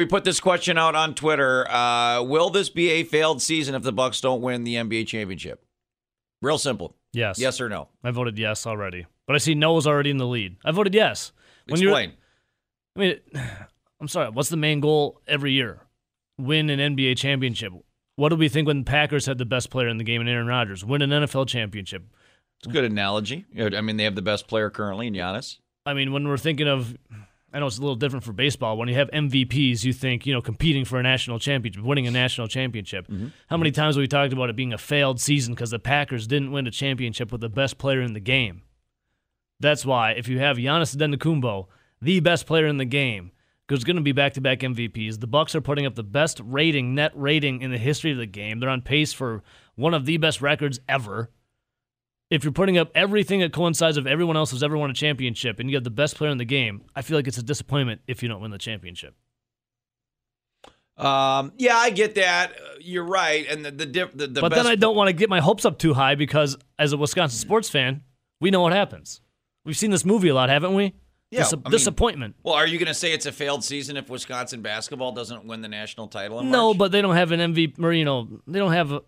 we put this question out on Twitter. Uh, will this be a failed season if the Bucks don't win the NBA championship? Real simple. Yes. Yes or no? I voted yes already. But I see no is already in the lead. I voted yes. When Explain. I mean, I'm sorry. What's the main goal every year? Win an NBA championship. What do we think when the Packers had the best player in the game in Aaron Rodgers? Win an NFL championship. It's a good analogy. I mean, they have the best player currently in Giannis. I mean, when we're thinking of, I know it's a little different for baseball. When you have MVPs, you think, you know, competing for a national championship, winning a national championship. Mm-hmm. How many times have we talked about it being a failed season because the Packers didn't win a championship with the best player in the game? That's why if you have Giannis Antetokounmpo, the best player in the game, who's going to be back-to-back MVPs, the Bucks are putting up the best rating, net rating in the history of the game. They're on pace for one of the best records ever if you're putting up everything that coincides of everyone else who's ever won a championship and you have the best player in the game, I feel like it's a disappointment if you don't win the championship. Um, yeah, I get that. Uh, You're right. And the the diff, the, the but then I don't want to get my hopes up too high because as a Wisconsin sports fan, we know what happens. We've seen this movie a lot, haven't we? Yeah, Dis- I mean- disappointment. Well, are you going to say it's a failed season if Wisconsin basketball doesn't win the national title? No, March? but they don't have an MVP, or, you know, they don't have a,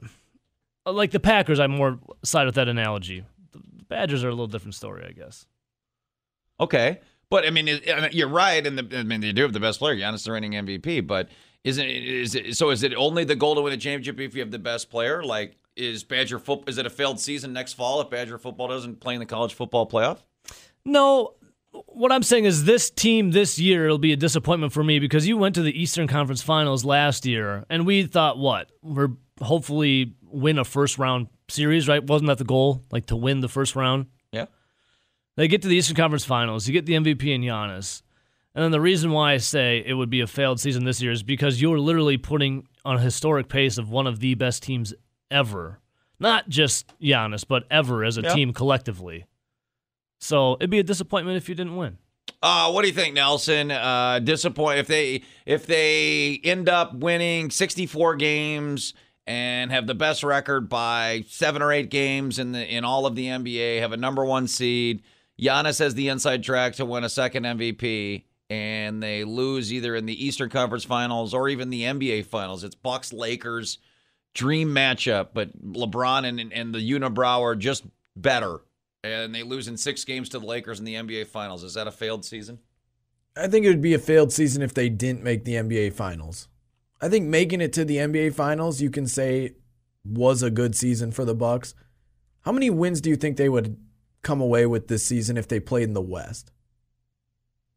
Uh, like the Packers. I'm more side with that analogy. The Badgers are a little different story, I guess. Okay, but I mean, it, you're right, and the, I mean they do have the best player, Giannis, the reigning MVP. But isn't is it so? Is it only the goal to win a championship if you have the best player? Like, is Badger football? Is it a failed season next fall if Badger football doesn't play in the college football playoff? No, what I'm saying is this team this year it'll be a disappointment for me because you went to the Eastern Conference Finals last year and we thought what we're hopefully win a first round series, right? Wasn't that the goal, like to win the first round? Yeah. They get to the Eastern Conference Finals, you get the MVP in Giannis, and then the reason why I say it would be a failed season this year is because you're literally putting on a historic pace of one of the best teams ever, not just Giannis, but ever as a Yeah. team collectively. So it'd be a disappointment if you didn't win. Uh, what do you think, Nelson? Uh, disappoint if they if they end up winning 64 games and have the best record by seven or eight games in the in all of the NBA, have a number one seed. Giannis has the inside track to win a second MVP, and they lose either in the Eastern Conference Finals or even the NBA Finals. It's Bucks Lakers dream matchup, but LeBron and and the unibrow are just better. And they lose in six games to the Lakers in the NBA Finals. Is that a failed season? I think it would be a failed season if they didn't make the NBA Finals. I think making it to the NBA Finals, you can say, was a good season for the Bucks. How many wins do you think they would come away with this season if they played in the West?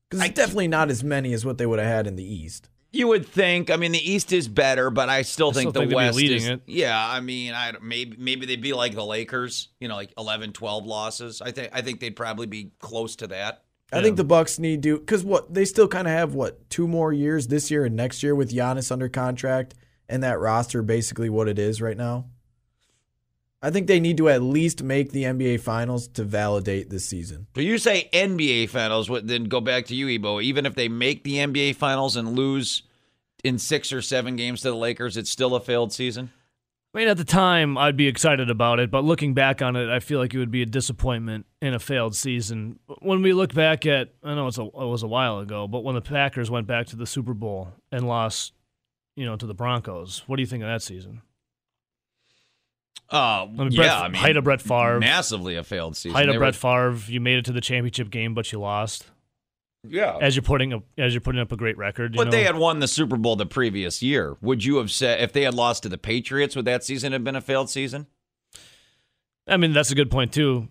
Because I- it's definitely not as many as what they would have had in the East. You would think. I mean, the East is better, but I still I think still the think they'd be West leading is. it. Yeah, I mean, I maybe maybe they'd be like the Lakers. You know, like 11, 12 losses. I think I think they'd probably be close to that. I think the Bucks need to because what they still kind of have what two more years this year and next year with Giannis under contract and that roster basically what it is right now. I think they need to at least make the NBA Finals to validate this season. But you say NBA Finals, what- then go back to you, Ebo. Even if they make the NBA Finals and lose in six or seven games to the Lakers, it's still a failed season. I mean, at the time, I'd be excited about it, but looking back on it, I feel like it would be a disappointment in a failed season. When we look back at, I know it's a, it was a while ago, but when the Packers went back to the Super Bowl and lost, you know, to the Broncos, what do you think of that season? Uh, I mean, yeah, Brett, I mean, height of Brett Favre, massively a failed season. height of were- Brett Favre. You made it to the championship game, but you lost. Yeah. As you're putting up, as you're putting up a great record. You But know? they had won the Super Bowl the previous year. Would you have said if they had lost to the Patriots, would that season have been a failed season? I mean, that's a good point too.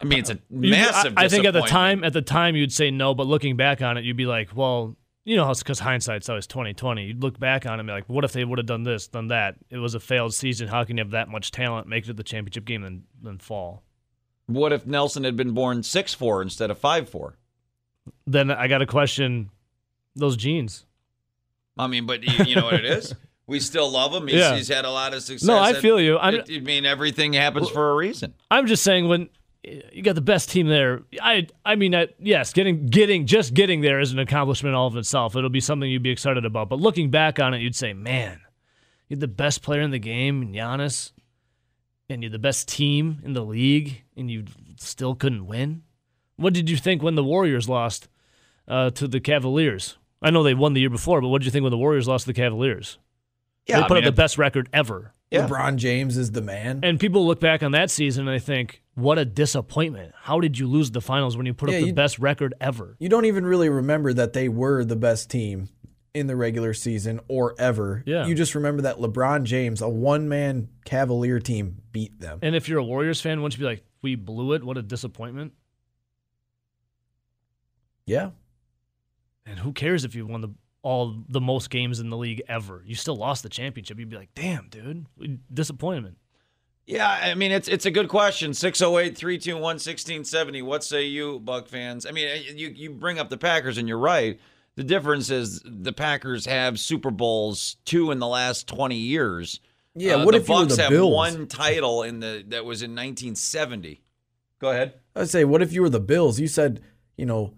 I mean, it's a massive. I, I think at the time, at the time, you'd say no, but looking back on it, you'd be like, well, you know, because hindsight's always twenty twenty. You'd look back on it and be like, what if they would have done this, done that? It was a failed season. How can you have that much talent, make it to the championship game, and then fall? what if Nelson had been born six four instead of five four? Then I got to question those genes. I mean, but you, you know what it is. We still love him. He's, Yeah. he's had a lot of success. No, I and feel you. I mean, everything happens for a reason. I'm just saying when you got the best team there. I I mean, I, yes, getting getting just getting there is an accomplishment all of itself. It'll be something you'd be excited about. But looking back on it, you'd say, man, you're the best player in the game, in Giannis, and you're the best team in the league, and you still couldn't win. What did you think when the Warriors lost uh, to the Cavaliers? I know they won the year before, but what did you think when the Warriors lost to the Cavaliers? Yeah, they I put mean, up the best record ever. Yeah. LeBron James is the man. And people look back on that season and they think, what a disappointment. How did you lose the finals when you put Yeah, up the you- best record ever? you don't even really remember that they were the best team in the regular season or ever. Yeah. You just remember that LeBron James, a one man Cavalier team, beat them. And if you're a Warriors fan, wouldn't you be like, we blew it? What a disappointment. Yeah. And who cares if you won the all the most games in the league ever? You still lost the championship. You'd be like, damn, dude, disappointment. Yeah, I mean it's it's a good question. 608-321-1670. What say you, Buck fans? I mean, you you bring up the Packers and you're right. The difference is the Packers have Super Bowls two in the last 20 years. Yeah. Uh, what the if you were Bucks the have Bills? one title in the that was in 1970. Go ahead. I'd say, what if you were the Bills? You said, you know,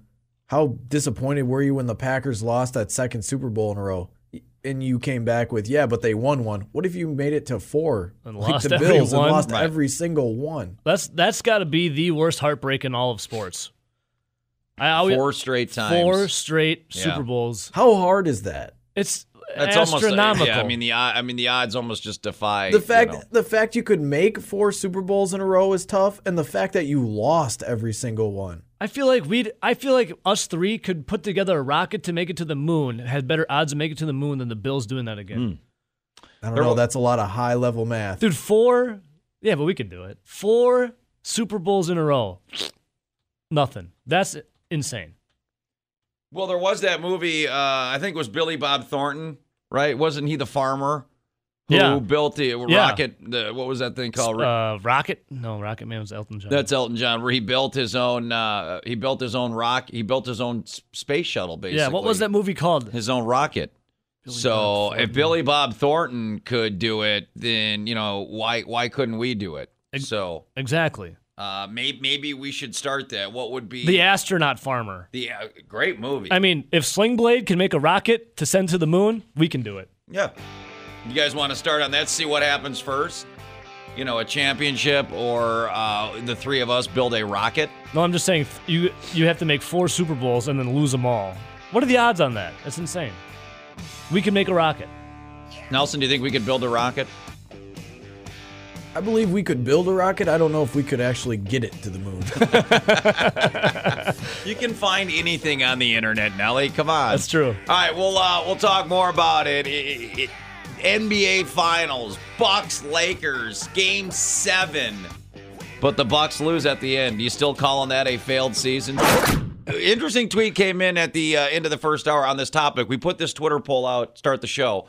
how disappointed were you when the Packers lost that second Super Bowl in a row? And you came back with, yeah, but they won one. What if you made it to four, And like lost the every Bills, one? and lost Right. every single one? That's that's got to be the worst heartbreak in all of sports. I always Four straight times. four straight Yeah. Super Bowls. How hard is that? It's That's almost astronomical. yeah, I mean the odd- I mean the odds almost just defy The fact you know. the fact you could make four Super Bowls in a row is tough, and the fact that you lost every single one. I feel like we'd. I feel like us three could put together a rocket to make it to the moon. Had better odds of make it to the moon than the Bills doing that again. Hmm. I don't There know. wa- That's a lot of high level math. Dude, four. Yeah, but we could do it. Four Super Bowls in a row. Nothing. That's insane. Well, there was that movie. Uh, I think it was Billy Bob Thornton, right? Wasn't he the farmer who Yeah. built the Yeah. rocket? The, what was that thing called? Uh, Rocket? No, Rocket Man was Elton John. That's Elton John, where he built his own. Uh, he built his own rock. He built his own space shuttle, basically. yeah. What was that movie called? His own rocket. Billy so if. Billy Bob Thornton could do it, then you know why why couldn't we do it? So Exactly. Uh, maybe maybe we should start that. What would be The astronaut farmer. the uh, great movie? I mean, if Sling Blade can make a rocket to send to the moon, we can do it. Yeah. You guys want to start on that? See what happens first? You know, a championship or uh, the three of us build a rocket? No, I'm just saying you you have to make four Super Bowls and then lose them all. What are the odds on that? That's insane. We can make a rocket. Nelson, do you think we could build a rocket? I believe we could build a rocket. I don't know if we could actually get it to the moon. You can find anything on the internet, Nelly. Come on. That's true. All right, we'll uh, we'll talk more about it. I- I- NBA Finals, Bucks Lakers, Game Seven, but the Bucks lose at the end. You still calling that a failed season? Interesting tweet came in at the uh, end of the first hour on this topic. We put this Twitter poll out, start the show,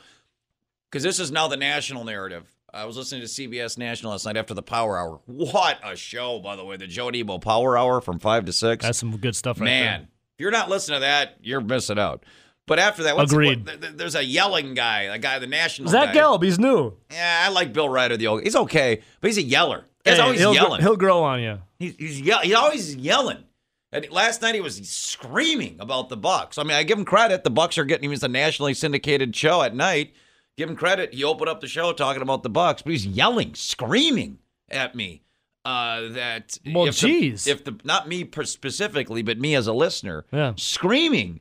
because this is now the national narrative. I was listening to CBS National last night after the Power Hour. What a show, by the way, the Joe Debo Power Hour from five to six. That's some good stuff right Man, if you're not listening to that, you're missing out. But after that, what's Agreed. what- th- there's a yelling guy, a guy, the national there. Zach guy. Gelb, he's new. Yeah, I like Bill Reiter. The old, he's okay, but he's a yeller. He's Hey, always he'll, yelling. He'll grow on you. He's he's, yell- he's always yelling. And last night he was screaming about the Bucks. I mean, I give him credit. The Bucks are getting him as a nationally syndicated show at night. Give him credit. He opened up the show talking about the Bucks, but he's yelling, screaming at me. Uh, that Well, if the- if the not me specifically, but me as a listener, Yeah. screaming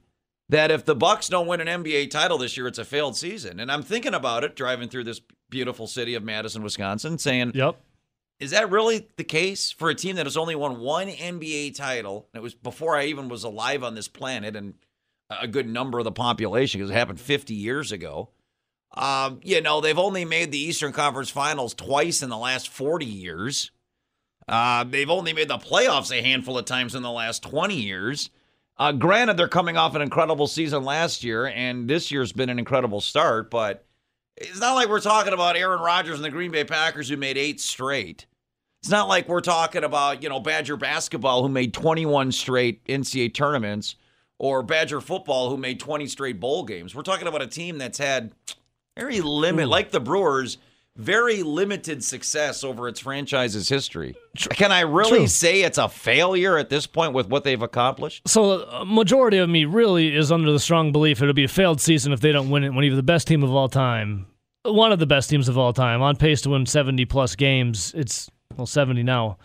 that if the Bucks don't win an NBA title this year, it's a failed season. And I'm thinking about it driving through this beautiful city of Madison, Wisconsin, saying, Yep. is that really the case for a team that has only won one NBA title? And it was before I even was alive on this planet and a good number of the population because it happened 50 years ago. Um, you know, they've only made the Eastern Conference Finals twice in the last 40 years. Uh, they've only made the playoffs a handful of times in the last 20 years. Uh, granted, they're coming off an incredible season last year, and this year's been an incredible start, but it's not like we're talking about Aaron Rodgers and the Green Bay Packers who made eight straight. It's not like we're talking about, you know, Badger basketball who made 21 straight NCAA tournaments or Badger football who made 20 straight bowl games. We're talking about a team that's had very limited, like the Brewers, very limited success over its franchise's history. Can I really True. say it's a failure at this point with what they've accomplished? So a majority of me really is under the strong belief it'll be a failed season if they don't win it when even the best team of all time, one of the best teams of all time, on pace to win 70 plus games. It's well 70 now,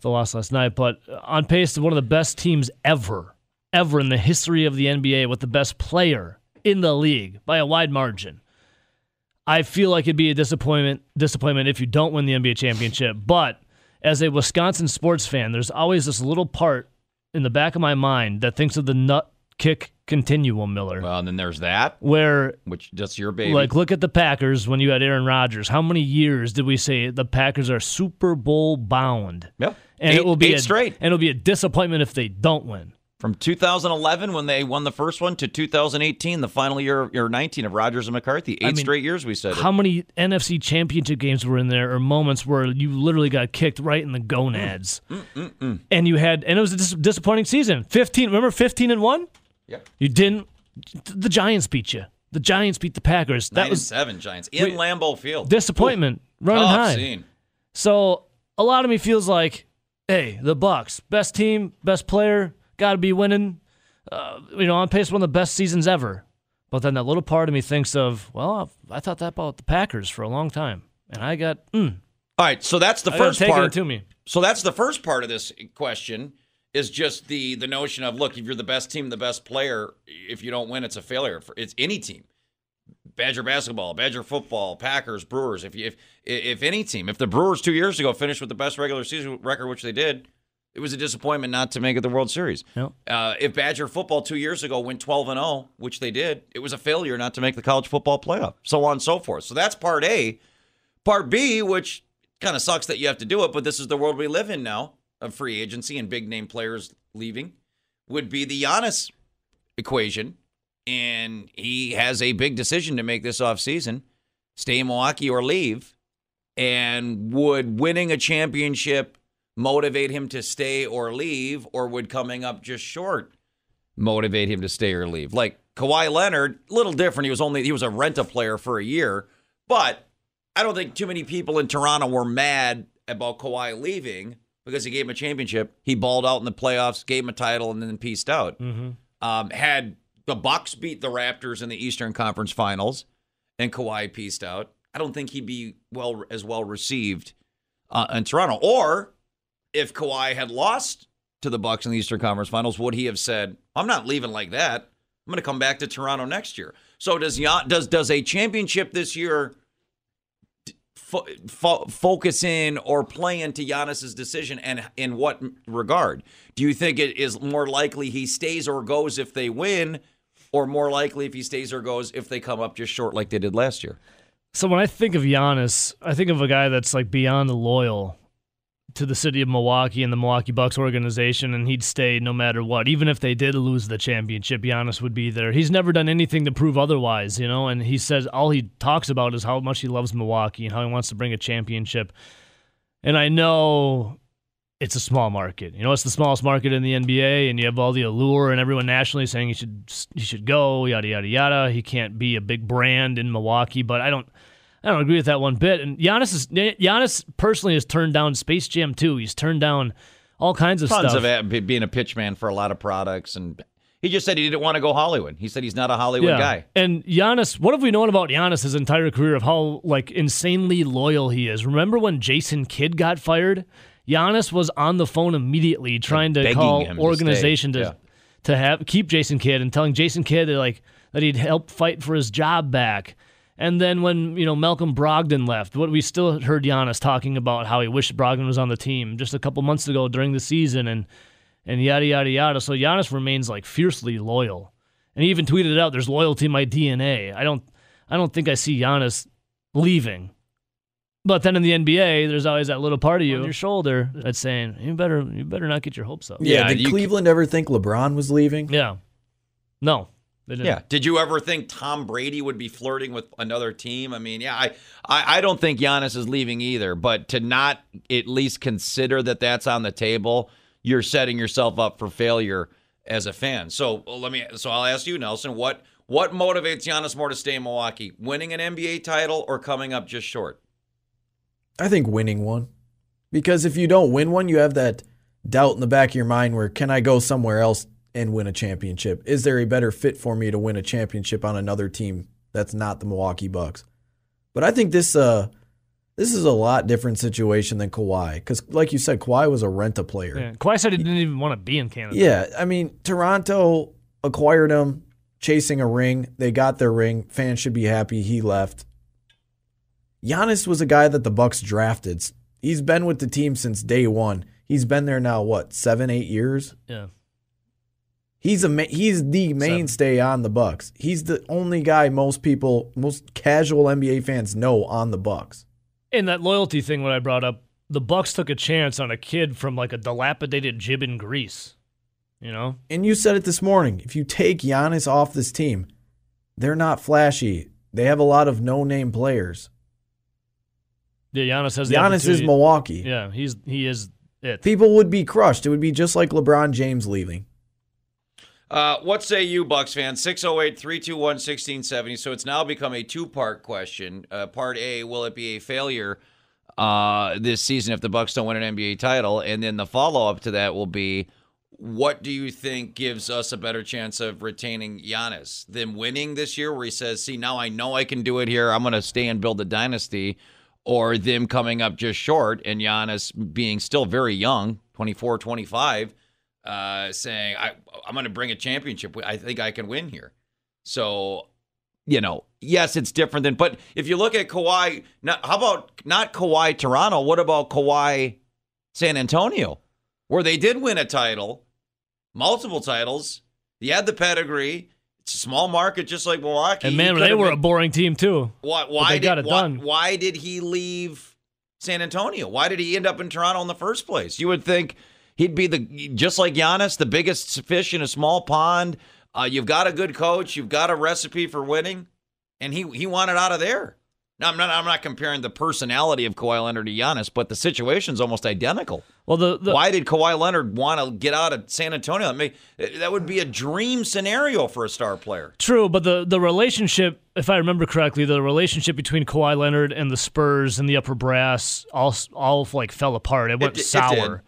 the loss last night, but uh, on pace to one of the best teams ever, ever in the history of the NBA with the best player in the league by a wide margin. I feel like it'd be a disappointment disappointment if you don't win the NBA championship. But as a Wisconsin sports fan, there's always this little part in the back of my mind that thinks of the nut kick continuum, Miller. Well, and then there's that, where which that's your baby. like look at the Packers when you had Aaron Rodgers. How many years did we say the Packers are Super Bowl bound? yep. And eight, it will be a, straight And it'll be a disappointment if they don't win. From 2011 when they won the first one to 2018, the final year or 19 of Rodgers and McCarthy. Eight I mean, straight years we said it. How many NFC championship games were in there, or moments where you literally got kicked right in the gonads, mm, mm, mm, mm, and you had, and it was a dis- disappointing season. Fifteen, remember fifteen and one? Yeah, You didn't. The Giants beat you. The Giants beat the Packers. That was seven Giants in Wait, Lambeau Field. disappointment running Tough high. scene. So a lot of me feels like, hey, the Bucks, best team, best player, got to be winning. Uh, you know, on pace for one of the best seasons ever. But then that little part of me thinks of, well, I thought that about the Packers for a long time, and I got, mm, All right, so that's the I first part. it to me. So that's the first part of this question is just the the notion of look, if you're the best team, the best player, if you don't win, it's a failure. For it's any team. Badger basketball, Badger football, Packers, Brewers. If you, if if any team, if the Brewers two years ago finished with the best regular season record, which they did, it was a disappointment not to make it the World Series. Yep. Uh, if Badger football two years ago went 12 and 0, which they did, it was a failure not to make the college football playoff. So on and so forth. So that's part A. Part B, which kind of sucks that you have to do it, but this is the world we live in now of free agency and big name players leaving, would be the Giannis equation. And he has a big decision to make this offseason stay in Milwaukee or leave. And would winning a championship motivate him to stay or leave, or would coming up just short motivate him to stay or leave? Like Kawhi Leonard, a little different. He was only he was a rent a player for a year, but I don't think too many people in Toronto were mad about Kawhi leaving because he gave him a championship. He balled out in the playoffs, gave him a title, and then pieced out. Um, had the Bucks beat the Raptors in the Eastern Conference Finals, and Kawhi pieced out. I don't think he'd be well as well received uh, in Toronto. Or if Kawhi had lost to the Bucks in the Eastern Conference Finals, would he have said, "I'm not leaving like that. I'm going to come back to Toronto next year"? So does does does a championship this year fo- fo- focus in or play into Giannis's decision, and in what regard? Do you think it is more likely he stays or goes if they win, or more likely if he stays or goes if they come up just short like they did last year? So when I think of Giannis, I think of a guy that's like beyond loyal to the city of Milwaukee and the Milwaukee Bucks organization, and he'd stay no matter what. Even if they did lose the championship, Giannis would be there. He's never done anything to prove otherwise, you know. And he says all he talks about is how much he loves Milwaukee and how he wants to bring a championship. And I know it's a small market. You know, it's the smallest market in the NBA, and you have all the allure and everyone nationally saying he should he should go, yada yada yada. He can't be a big brand in Milwaukee, but I don't. I don't agree with that one bit. And Giannis is Giannis personally has turned down Space Jam 2. He's turned down all kinds of Tons stuff. of being a pitch man for a lot of products, and he just said he didn't want to go Hollywood. He said he's not a Hollywood guy. And Giannis, what have we known about Giannis his entire career of how like insanely loyal he is? Remember when Jason Kidd got fired? Giannis was on the phone immediately trying to call to organization to Yeah. to have keep Jason Kidd and telling Jason Kidd that like that he'd help fight for his job back. And then when you know Malcolm Brogdon left, what we still heard Giannis talking about how he wished Brogdon was on the team just a couple months ago during the season, and and yada yada yada. So Giannis remains like fiercely loyal, and he even tweeted out, "There's loyalty in my DNA." I don't, I don't think I see Giannis leaving. But then in the NBA, there's always that little part of you on your shoulder that's saying, "You better, you better not get your hopes up." Yeah, Yeah, did you c- Cleveland ever think LeBron was leaving? Yeah. No. They didn't. Yeah. Did you ever think Tom Brady would be flirting with another team? I mean, yeah, I, I, I don't think Giannis is leaving either. But to not at least consider that that's on the table, you're setting yourself up for failure as a fan. So well, let me. So I'll ask you, Nelson. What what motivates Giannis more to stay in Milwaukee? Winning an NBA title or coming up just short? I think winning one. Because if you don't win one, you have that doubt in the back of your mind where can I go somewhere else and win a championship? Is there a better fit for me to win a championship on another team that's not the Milwaukee Bucks? But I think this uh This is a lot different situation than Kawhi because, like you said, Kawhi was a rent a player. Yeah. Kawhi said he didn't even want to be in Canada. Yeah, I mean, Toronto acquired him, chasing a ring. They got their ring. Fans should be happy he left. Giannis was a guy that the Bucks drafted. He's been with the team since day one. He's been there now, what, seven, eight years? Yeah. He's a he's the mainstay on the Bucks. He's the only guy most people, most casual NBA fans know on the Bucks. And that loyalty thing, when I brought up, the Bucks took a chance on a kid from like a dilapidated jib in Greece. You know, And you said it this morning. If you take Giannis off this team, they're not flashy. They have a lot of no-name players. yeah, Giannis has the Giannis is Milwaukee. Yeah, he's he is it. People would be crushed. It would be just like LeBron James leaving. Uh, what say you, Bucks fans? 608 321 1670. So it's now become a two part question. Uh, part A, will it be a failure uh, this season if the Bucks don't win an NBA title? And then the follow up to that will be what do you think gives us a better chance of retaining Giannis? Them winning this year, where he says, see, now I know I can do it here. I'm going to stay and build a dynasty. Or them coming up just short and Giannis being still very young, 24, 25 uh, saying I I'm going to bring a championship. I think I can win here. So, you know, yes, it's different than. But if you look at Kawhi, not, how about not Kawhi Toronto? What about Kawhi San Antonio, where they did win a title, multiple titles. He had the pedigree. It's a small market, just like Milwaukee. and man, they were been- a boring team too. why? Why did why, why did he leave San Antonio? Why did he end up in Toronto in the first place? You would think he'd be the just like Giannis, the biggest fish in a small pond. Uh, you've got a good coach. You've got a recipe for winning, and he he wanted out of there. Now I'm not I'm not comparing the personality of Kawhi Leonard to Giannis, but the situation's almost identical. Well, the, the Why did Kawhi Leonard want to get out of San Antonio? That, may, that would be a dream scenario for a star player. True, but the the relationship, if I remember correctly, the relationship between Kawhi Leonard and the Spurs and the upper brass all all like fell apart. It went It- it sour. did.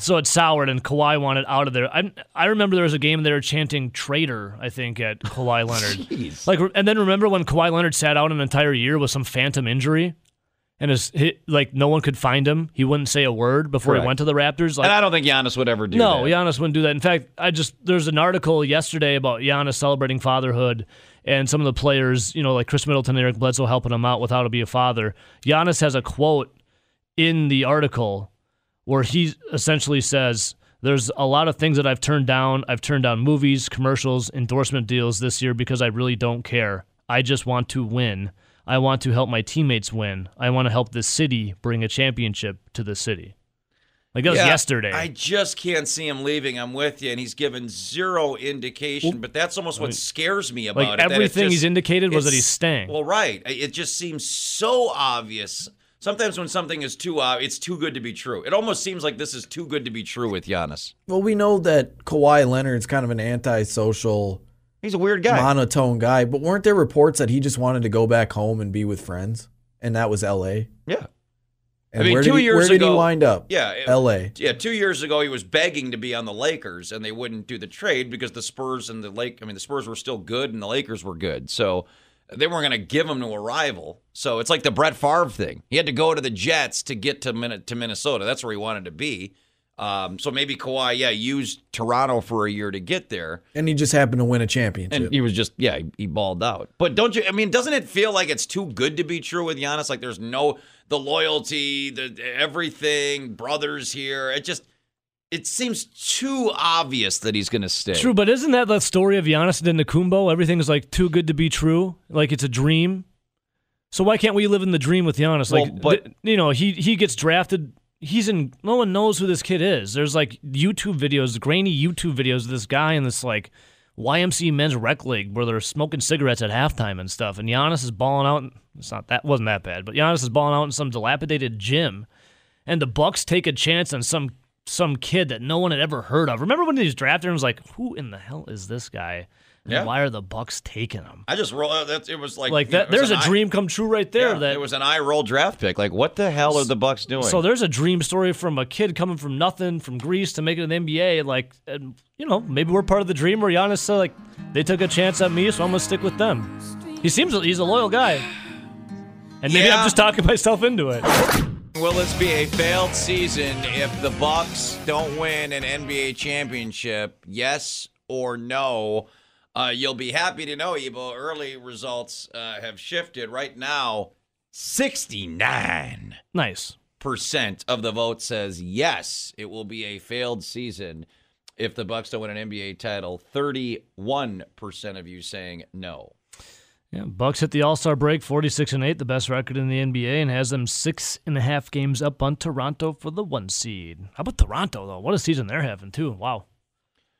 So it soured, and Kawhi wanted out of there. I I remember there was a game they were chanting "traitor." I think at Kawhi Leonard. Jeez. Like, and then remember when Kawhi Leonard sat out an entire year with some phantom injury, and his hit, like no one could find him. He wouldn't say a word before Correct. he went to the Raptors. Like, and I don't think Giannis would ever do no, that. Giannis wouldn't do that. In fact, I just there's an article yesterday about Giannis celebrating fatherhood and some of the players, you know, like Khris Middleton and Eric Bledsoe helping him out with how to be a father. Giannis has a quote in the article where he essentially says, There's a lot of things that I've turned down. I've turned down movies, commercials, endorsement deals this year because I really don't care. I just want to win. I want to help my teammates win. I want to help the city bring a championship to the city. Like that was yesterday. I just can't see him leaving. I'm with you, and he's given zero indication. but that's almost what scares me about Like it. that everything just- he's indicated was that he's staying. Well, right. It just seems so obvious. Sometimes when something is too uh, it's too good to be true. It almost seems like this is too good to be true with Giannis. Well, we know that Kawhi Leonard's kind of an antisocial, He's a weird guy. monotone guy, but weren't there reports that he just wanted to go back home and be with friends? And that was L.A. yeah. And I mean, where two did he, years where did ago- he wind up? Yeah. it- L.A. Yeah, two years ago he was begging to be on the Lakers, and they wouldn't do the trade because the Spurs and the Lake. I mean, the Spurs were still good, and the Lakers were good, so they weren't going to give him to a rival. So it's like the Brett Favre thing. He had to go to the Jets to get to Min- to Minnesota. That's where he wanted to be. Um, so maybe Kawhi, yeah, used Toronto for a year to get there, And he just happened to win a championship. and he was just yeah, he, he balled out. But don't you? I mean, doesn't it feel like it's too good to be true with Giannis? Like there's no the loyalty, the everything, brothers here. It just it seems too obvious that he's going to stay. True, but isn't that the story of Giannis Antetokounmpo? Everything's like too good to be true, like it's a dream. So why can't we live in the dream with Giannis? Like, Well, but- th- you know, he he gets drafted. He's in. No one knows who this kid is. There's like YouTube videos, grainy YouTube videos of this guy in this like YMC men's rec league where they're smoking cigarettes at halftime and stuff. And Giannis is balling out. It's not that wasn't that bad, but Giannis is balling out in some dilapidated gym, and the Bucks take a chance on some some kid that no one had ever heard of. Remember when he was drafted and was like, "Who in the hell is this guy? And Yeah. Why are the Bucks taking him?" I just roll. Uh, that it was like Like you know, that. There's a an eye- dream come true right there. yeah, that it was an eye roll draft pick. Like what the hell are the Bucks doing? So there's a dream story from a kid coming from nothing from Greece to make it in the NBA. Like, and, you know, maybe we're part of the dream where Giannis said, like, they took a chance at me, so I'm gonna stick with them. He seems he's a loyal guy. And maybe Yeah. I'm just talking myself into it. Will this be a failed season if the Bucks don't win an NBA championship? Yes or no? Uh, you'll be happy to know, Ebo. Early results uh, have shifted. Right now, sixty-nine Nice. percent of the vote says yes. It will be a failed season if the Bucks don't win an NBA title. Thirty-one percent of you saying no. Yeah, Bucks hit the All Star break, forty six and eight, the best record in the NBA, and has them six and a half games up on Toronto for the one seed. How about Toronto though? What a season they're having too. Wow,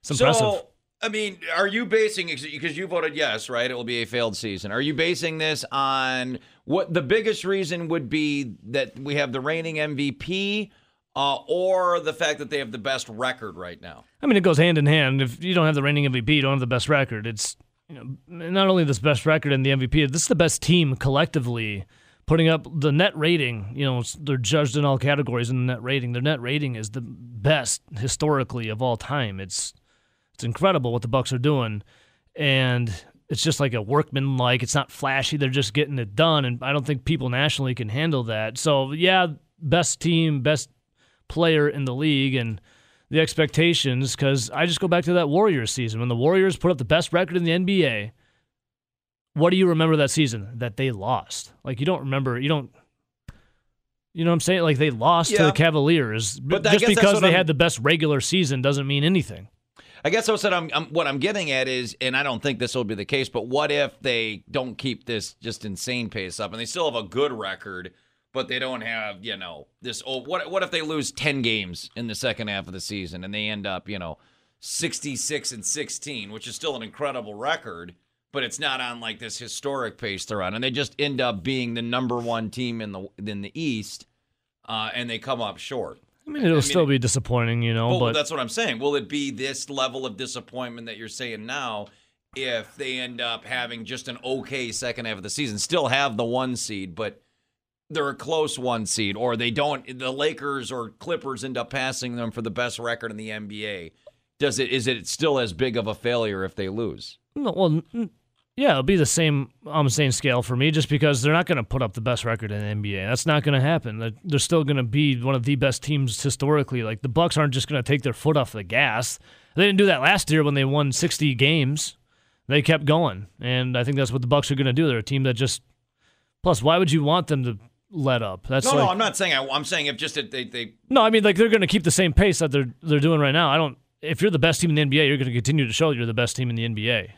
it's impressive. So, I mean, are you basing because you voted yes, right? It will be a failed season. Are you basing this on what the biggest reason would be that we have the reigning MVP, uh, or the fact that they have the best record right now? I mean, it goes hand in hand. If you don't have the reigning MVP, you don't have the best record. It's you know not only this best record in the MVP, this is the best team collectively putting up the net rating. You know, they're judged in all categories in the net rating. Their net rating is the best historically of all time. It's it's incredible what the Bucks are doing, and it's just like a workman like. It's not flashy. They're just getting it done, and I don't think people nationally can handle that. So yeah, best team, best player in the league, and the expectations because I just go back to that Warriors season when the Warriors put up the best record in the NBA. What do you remember that season? That they lost. Like you don't remember. You don't. You know what I'm saying? Like they lost to the Cavaliers. But just because they I'm- had the best regular season doesn't mean anything. I guess what I'm, I'm what I'm getting at is, and I don't think this will be the case, but what if they don't keep this just insane pace up and they still have a good record, but they don't have you know this? Oh, what what if they lose ten games in the second half of the season and they end up you know sixty six and sixteen, which is still an incredible record, but it's not on like this historic pace they're on, and they just end up being the number one team in the in the East, uh, and they come up short. I mean, it'll mean, still be disappointing, you know. Well, but that's what I'm saying. Will it be this level of disappointment that you're saying now if they end up having just an okay second half of the season? Still have the one seed, but they're a close one seed, or they don't. The Lakers or Clippers end up passing them for the best record in the NBA. Does it? Is it still as big of a failure if they lose? No, well, yeah, it'll be the same. Um, I'm saying scale for me, just because they're not going to put up the best record in the NBA. That's not going to happen. They're- They're still going to be one of the best teams historically. Like the Bucks aren't just going to take their foot off the gas. They didn't do that last year when they won 60 games. They kept going, and I think that's what the Bucks are going to do. They're a team that just. Plus, why would you want them to let up? That's No, like, no, I'm not saying. I, I'm saying if just that they they no, I mean like they're going to keep the same pace that they're they're doing right now. I don't. If you're the best team in the NBA, you're going to continue to show you're the best team in the NBA.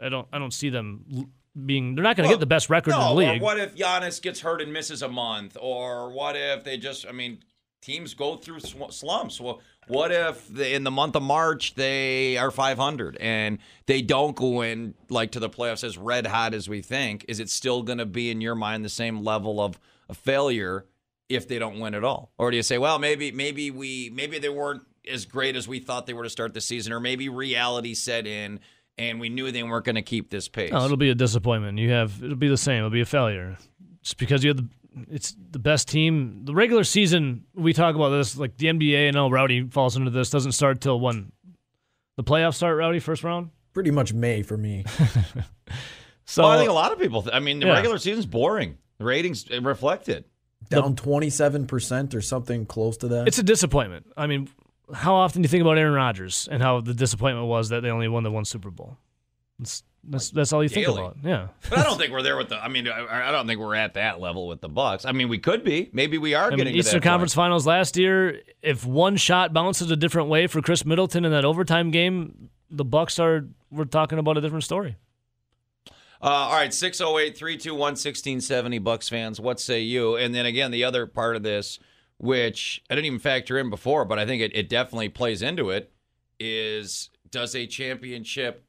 I don't. I don't see them being. They're not going to Well, get the best record no, in the league. what if Giannis gets hurt and misses a month? Or what if they just, I mean, teams go through slumps. Well, what if in the month of March they are 500 and they don't go in like to the playoffs as red hot as we think? Is it still going to be in your mind the same level of a failure if they don't win at all? Or do you say, well, maybe maybe we maybe they weren't as great as we thought they were to start the season, or maybe reality set in and we knew they weren't going to keep this pace? No, it'll be a disappointment. You have. It'll be the same. It'll be a failure. Just because you have the. It's the best team. The regular season, we talk about this like the NBA. I know oh, Rowdy falls into this. Doesn't start till when the playoffs start. Rowdy first round. Pretty much May for me. So well, I think a lot of people. Th- I mean, the Yeah. regular season's boring. The ratings uh, reflected reflect it. Down 27% or something close to that. It's a disappointment. I mean, how often do you think about Aaron Rodgers and how the disappointment was that they only won the one Super Bowl? That's that's, that's all you think Daily. about. Yeah. But I don't think we're there with the. I mean, I, I don't think we're at that level with the Bucks. I mean, we could be. Maybe we are I mean, getting to Eastern that point. Conference Finals last year. If one shot bounces a different way for Khris Middleton in that overtime game, the Bucks are. We're talking about a different story. Uh, all right, 608 321 1670 Bucks fans. What say you? And then again, the other part of this, which I didn't even factor in before, but I think it, it definitely plays into it, is does a championship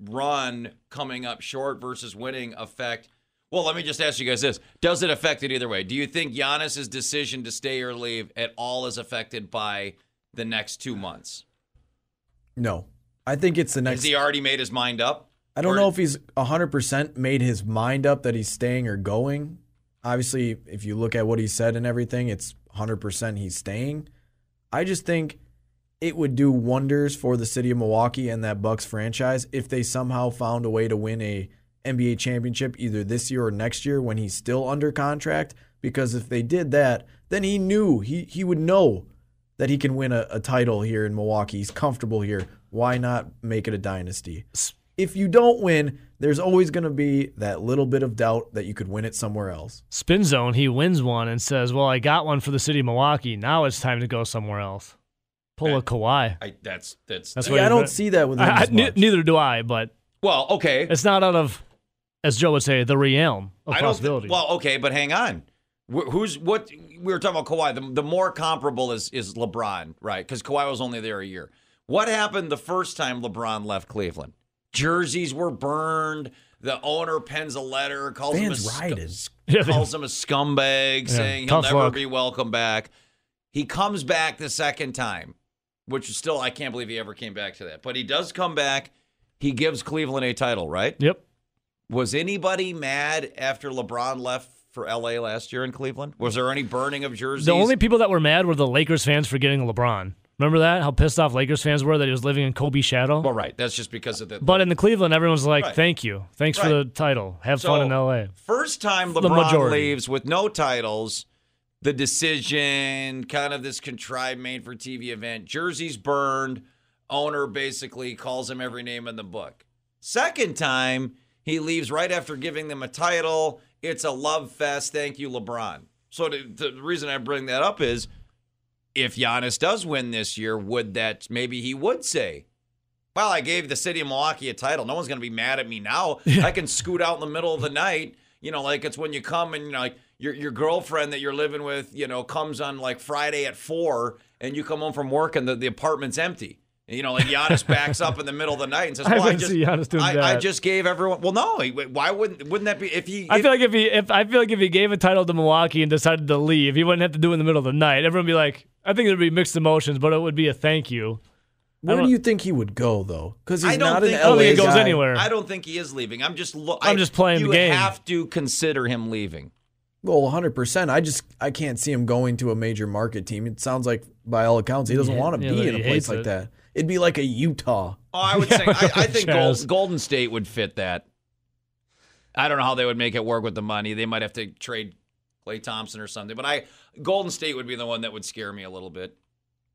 run coming up short versus winning affect? Well, let me just ask you guys this. Does it affect it either way? Do you think Giannis's decision to stay or leave at all is affected by the next two months? no. I think it's the next. Has he already made his mind up? I don't Or- know if he's 100% made his mind up that he's staying or going. Obviously, if you look at what he said and everything, it's 100% he's staying. I just think it would do wonders for the city of Milwaukee and that Bucks franchise if they somehow found a way to win a NBA championship either this year or next year when he's still under contract. Because if they did that, then he knew he he would know that he can win a, a title here in Milwaukee. He's comfortable here. Why not make it a dynasty? If you don't win, there's always going to be that little bit of doubt that you could win it somewhere else. Spin zone, he wins one and says, "Well, I got one for the city of Milwaukee. Now it's time to go somewhere else." Pull a Kawhi. I, that's that's That's See, what I don't been- see that with him. I, I, as ne- much. neither do I, but well, okay. it's not out of, as Joe would say, the realm of I don't. possibility. Thi- well, okay, but hang on. Who's what? We were talking about Kawhi. The, the more comparable is is LeBron, right? Because Kawhi was only there a year. What happened the first time LeBron left Cleveland? Jerseys were burned. The owner pens a letter, calls him a sc- rioted. sc- Yeah, calls him a scumbag, saying he'll tough never luck. be welcome back. He comes back the second time, which is still I can't believe he ever came back to that. But he does come back. He gives Cleveland a title, right? yep. Was anybody mad after LeBron left for LA last year in Cleveland? Was there any burning of jerseys? The only people that were mad were the Lakers fans for getting LeBron. Remember that? How pissed off Lakers fans were that he was living in Kobe's shadow? well, right. That's just because of the. But in the Cleveland, everyone's like, Right. "Thank you, thanks for the title. Have So, fun in L.A." First time LeBron leaves with no titles, the decision, kind of this contrived made for TV event, jerseys burned, owner basically calls him every name in the book. Second time, he leaves right after giving them a title. It's a love fest. Thank you, LeBron. So the, the reason I bring that up is if Giannis does win this year, would that maybe he would say, well, I gave the city of Milwaukee a title. No one's going to be mad at me now. I can scoot out in the middle of the night. You know, like it's when you come and you know, like your your girlfriend that you're living with, you know, comes on like Friday at four, and you come home from work and the, the apartment's empty. You know, like Giannis backs up in the middle of the night and says, I "Well, I wouldn't just, see Giannis doing I, I just gave everyone." Well, no, why wouldn't wouldn't that be if he? I feel like if he, if I feel like if he gave a title to Milwaukee and decided to leave, he wouldn't have to do it in the middle of the night. Everyone would be like, I think there'd be mixed emotions, but it would be a thank you. Where don't- you think he would go though? Because he's I don't not an think- LA I don't think he goes guy. anywhere. I don't think he is leaving. I'm just lo- I'm I- just playing the game. you have to consider him leaving. Well, 100. percent I just I can't see him going to a major market team. It sounds like by all accounts he doesn't Yeah, want to yeah, be that in a he place hates like it. that. It'd be like a Utah. Oh, I would say I, I think Gold, Golden State would fit that. I don't know how they would make it work with the money. They might have to trade Klay Thompson or something. But I Golden State would be the one that would scare me a little bit,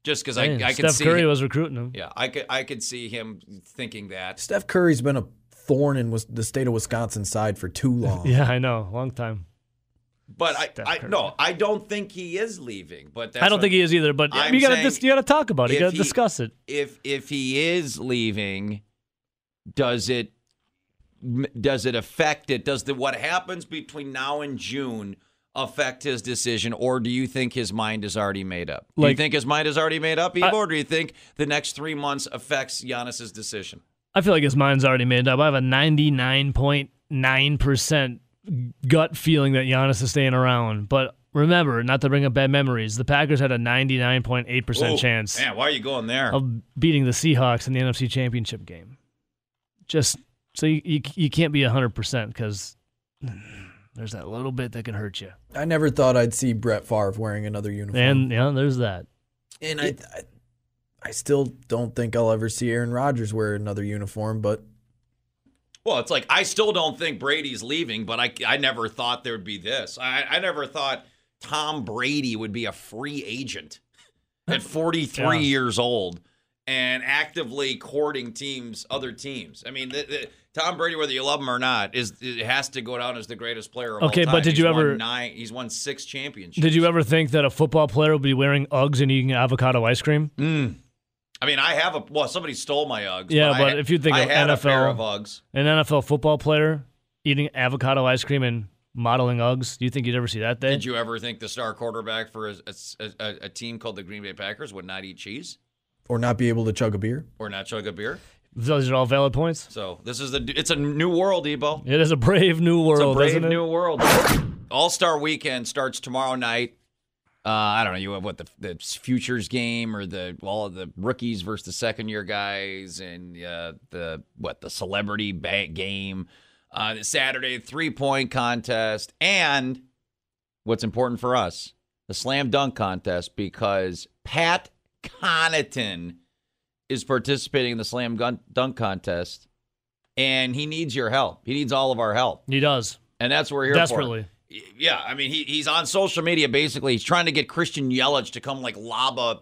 just because I Man, I could Steph see. Curry him- was recruiting him. yeah, I could I could see him thinking that. Steph Curry's been a thorn in Wis- the state of Wisconsin side for too long. Yeah, I know, long time. But I, Steph I Curry. no, I don't think he is leaving. But that's I don't what- think he is either. But I'm you gotta saying dis- you gotta talk about it. You gotta he- discuss it. if if he is leaving, does it does it affect it? Does the what happens between now and June affect his decision, or do you think his mind is already made up? Do you think his mind is already made up, Ebo, I- or do you think the next three months affects Giannis's decision? I feel like his mind's already made up. I have a 99.9% gut feeling that Giannis is staying around. But remember, not to bring up bad memories, the Packers had a 99.8% Ooh, chance Man, why are you going there? of beating the Seahawks in the NFC Championship game. Just so you, you, you can't be 100% because there's that little bit that can hurt you. I never thought I'd see Brett Favre wearing another uniform. And, yeah, there's that. And I, I, I still don't think I'll ever see Aaron Rodgers wear another uniform. But Well, it's like I still don't think Brady's leaving, but I I never thought there would be this. I I never thought Tom Brady would be a free agent at 43 Yeah. years old and actively courting teams, other teams. I mean, the, the, Tom Brady, whether you love him or not, is it has to go down as the greatest player of Okay, all but time. did you He's won ever- nine? He's won six championships. Did you ever think that a football player would be wearing Uggs and eating avocado ice cream? Mm. I mean, I have a well. Somebody stole my Uggs. Yeah, I but had- if you think I of had a pair NFL of Uggs. An NFL football player eating avocado ice cream and modeling Uggs. Do you think you'd ever see that day? Did you ever think the star quarterback for a, a, a, a team called the Green Bay Packers would not eat cheese or not be able to chug a beer. or not chug a beer? Those are all valid points. So this is the it's a new world, Ebo. It is a brave new world, It's world, a brave isn't it? new world. All Star Weekend starts tomorrow night. Uh, I don't know. You have what the the futures game or the all of the rookies versus the second year guys and uh, the what the celebrity bank game. Uh, the Saturday three point contest and what's important for us the slam dunk contest because Pat Connaughton is participating in the slam gun- dunk contest and he needs your help. He needs all of our help, He does. and that's what we're here Desperately. for. Yeah, I mean, he, he's on social media basically. He's trying to get Christian Yelich to come like lob a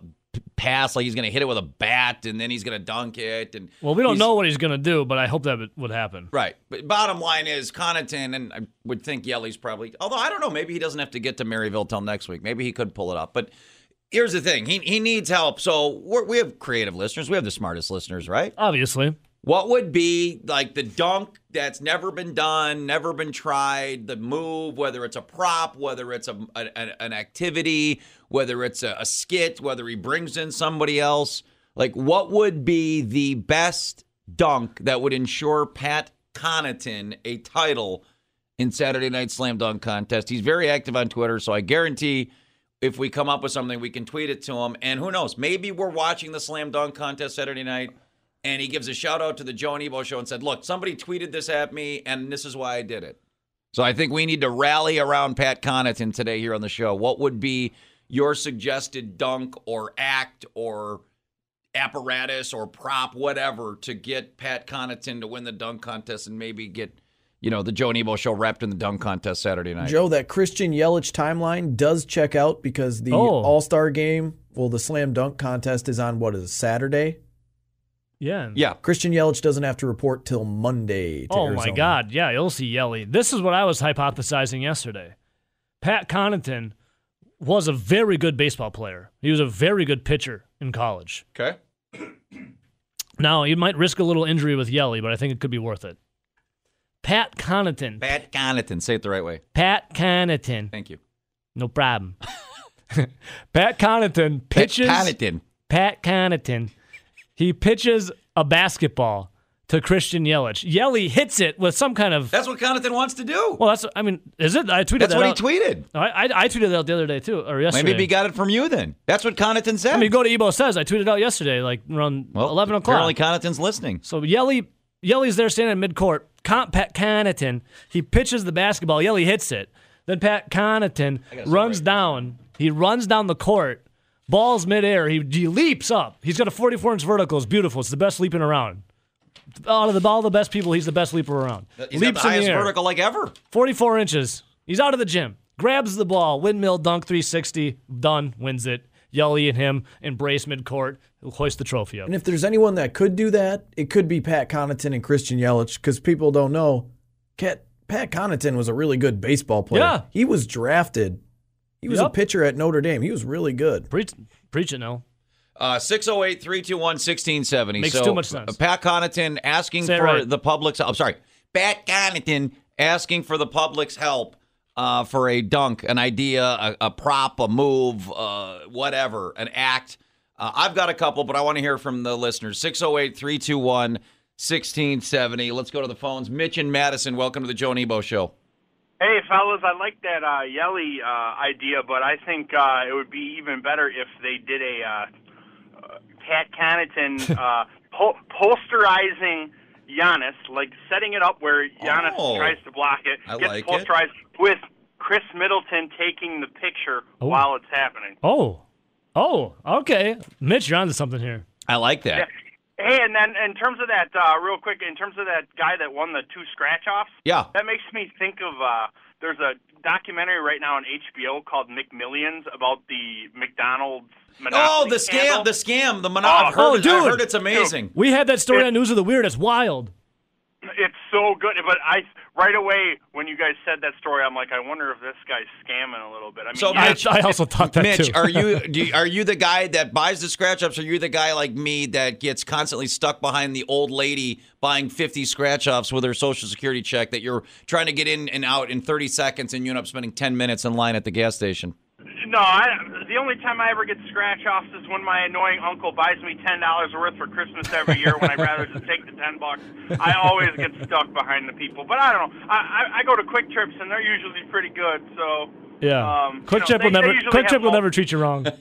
pass, like he's going to hit it with a bat, and then he's going to dunk it. And Well, we don't know what he's going to do, but I hope that would- happen. Right. But bottom line is Connaughton, and I would think Yelly's probably, although I don't know, maybe he doesn't have to get to Maryvale till next week. Maybe he could pull it up. But here's the thing he, he needs help. So we're, we have creative listeners. We have the smartest listeners, right? Obviously. What would be like the dunk that's never been done, never been tried, the move, whether it's a prop, whether it's a, a- an activity, whether it's a, a skit, whether he brings in somebody else? Like, what would be the best dunk that would ensure Pat Connaughton a title in Saturday Night Slam Dunk Contest? He's very active on Twitter, so I guarantee if we come up with something, we can tweet it to him. And who knows? Maybe we're watching the Slam Dunk Contest Saturday night and he gives a shout out to the Joe and Ebo show and said, "Look, somebody tweeted this at me, and this is why I did it." So I think we need to rally around Pat Connaughton today here on the show. What would be your suggested dunk or act or apparatus or prop, whatever, to get Pat Connaughton to win the dunk contest and maybe get, you know, the Joe and Ebo show wrapped in the dunk contest Saturday night? Joe, that Christian Yelich timeline does check out because the Oh. All Star game, well, the slam dunk contest is on what is it, Saturday? Yeah. yeah. Christian Yelich doesn't have to report till Monday. To Oh my God! Yeah, you'll see Yelly. This is what I was hypothesizing yesterday. Pat Connaughton was a very good baseball player. He was a very good pitcher in college. Okay. Now he might risk a little injury with Yelly, but I think it could be worth it. Pat Connaughton. Pat Connaughton. Say it the right way. Pat Connaughton. Thank you. No problem. Pat Connaughton pitches. Pat Connaughton. Pat Connaughton. He pitches a basketball to Christian Yelich. Yelly hits it with some kind of. That's what Connaughton wants to do. Well, that's. I mean, is it? I tweeted That's that what out. he tweeted. I, I, I tweeted that out the other day too, or yesterday. Maybe he got it from you then. That's what Connaughton said. I mean, go to Ebo says. I tweeted out yesterday, like around well, eleven o'clock. Apparently, Connaughton's listening. So Yelly, Yelly's there standing in midcourt. Pat Connaughton, he pitches the basketball. Yelly hits it. Then Pat Connaughton runs down. He runs down the court. Ball's midair. He, he leaps up. He's got a 44 inch vertical. It's beautiful. It's the best leaping around. Out of the all the best people, he's the best leaper around. He's leaps got the in highest the vertical like ever. 44 inches. He's out of the gym. Grabs the ball. Windmill dunk 360. Done. Wins it. Yelly and him embrace midcourt. Hoist the trophy up. And if there's anyone that could do that, it could be Pat Connaughton and Christian Yelich because people don't know. Cat, Pat Connaughton was a really good baseball player. Yeah. He was drafted. He was a pitcher at Notre Dame. He was really good. Preach, preach it now. Uh, 608 321 1670. Makes so, too much sense. Pat Connaughton asking Say for right. the public's I'm sorry. Pat Connaughton asking for the public's help uh, for a dunk, an idea, a, a prop, a move, uh, whatever, an act. Uh, I've got a couple, but I want to hear from the listeners. 608 321 1670. Let's go to the phones. Mitch and Madison, welcome to the Joe Nebo Show. Hey, fellas, I like that uh, Yelly uh, idea, but I think uh, it would be even better if they did a uh, uh, Pat Connaughton uh, po- posterizing Giannis, like setting it up where Giannis Oh. tries to block it, I gets like it. posterized with Khris Middleton taking the picture Oh. while it's happening. Oh, oh, okay. Mitch, you're onto something here. I like that. Yeah. Hey, and then in terms of that, uh, real quick, in terms of that guy that won the two scratch offs, Yeah. that makes me think of uh, there's a documentary right now on HBO called McMillions about the McDonald's. Oh, the scam, scandal. the scam, the mono- Oh, I've heard, it- I've dude. heard it's amazing. We had that story Yeah. on News of the Weird. It's wild. It's so good, but I right away when you guys said that story, I'm like, I wonder if this guy's scamming a little bit. I mean, So, yeah, Mitch, I, I also thought that Mitch, too. are you do you, are you the guy that buys the scratch offs? Are you the guy like me that gets constantly stuck behind the old lady buying 50 scratch offs with her social security check that you're trying to get in and out in 30 seconds and you end up spending 10 minutes in line at the gas station? No, I, the only time I ever get scratch offs is when my annoying uncle buys me ten dollars worth for Christmas every year. when I'd rather just take the ten bucks, I always get stuck behind the people. But I don't know. I, I, I go to Kwik Trips and they're usually pretty good. So yeah. um, Quick you know, Trip will never. Kwik Trip will never treat you wrong.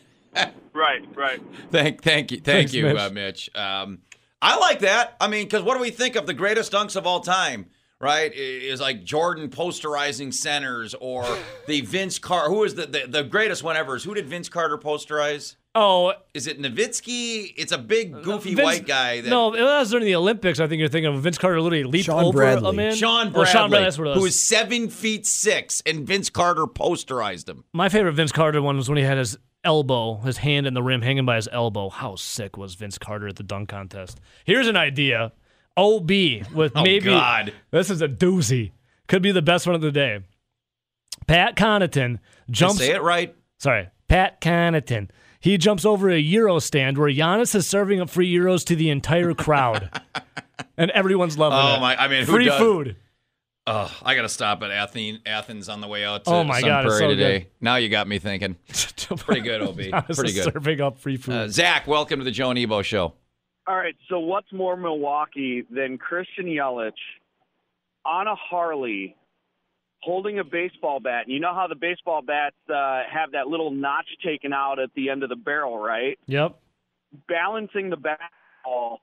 Right, right. Thank thank you. Thank Thanks, you, Mitch. Uh, Mitch. Um, I like that. I mean, because what do we think of the greatest dunks of all time? Right, is like Jordan posterizing centers, or the Vince Carter. Who is the, the the greatest one ever? Is who did Vince Carter posterize? Oh, Is it Nowitzki? It's a big, uh, goofy Vince- white guy. That, no, that was during the Olympics. I think you're thinking of Vince Carter literally leaped Sean over Bradley. a man. Sean Oh, Bradley, Shawn Bradley. That's what it was. who is seven feet six, and Vince Carter posterized him. My favorite Vince Carter one was when he had his elbow, his hand in the rim hanging by his elbow. How sick was Vince Carter at the dunk contest? Here's an idea. OB with Oh, maybe God. this is a doozy. Could be the best one of the day. Pat Connaughton I jumps. say it right? Sorry, Pat Connaughton. He jumps over a Euro stand where Giannis is serving up free Euros to the entire crowd. and everyone's loving Oh it. my! I mean, who free does- food. Oh, I gotta stop at Athens. Athens on the way out to Oh my Sun God, Prairie so today. good. Now you got me thinking. Pretty good, Ob. Pretty good. Serving up free food. Uh, Zach, welcome to the Joe and Ebo Show. All right, so what's more Milwaukee than Christian Yelich on a Harley holding a baseball bat? And you know how the baseball bats uh, have that little notch taken out at the end of the barrel, right? yep. Balancing the bat ball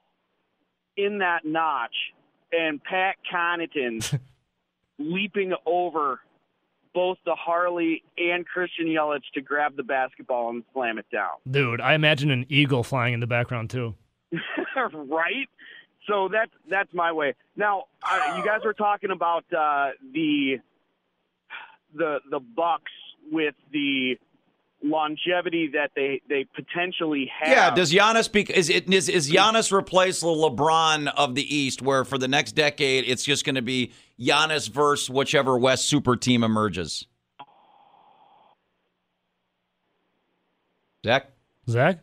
in that notch, and Pat Connaughton leaping over both the Harley and Christian Yelich to grab the basketball and slam it down. Dude, I imagine an eagle flying in the background too. right? So that's that's my way. Now, uh, you guys were talking about uh, the the the Bucks with the longevity that they they potentially have. Yeah, does Giannis be, is it is, is Giannis replace the LeBron of the East, where for the next decade it's just going to be Giannis versus whichever West super team emerges? Zach, Zach,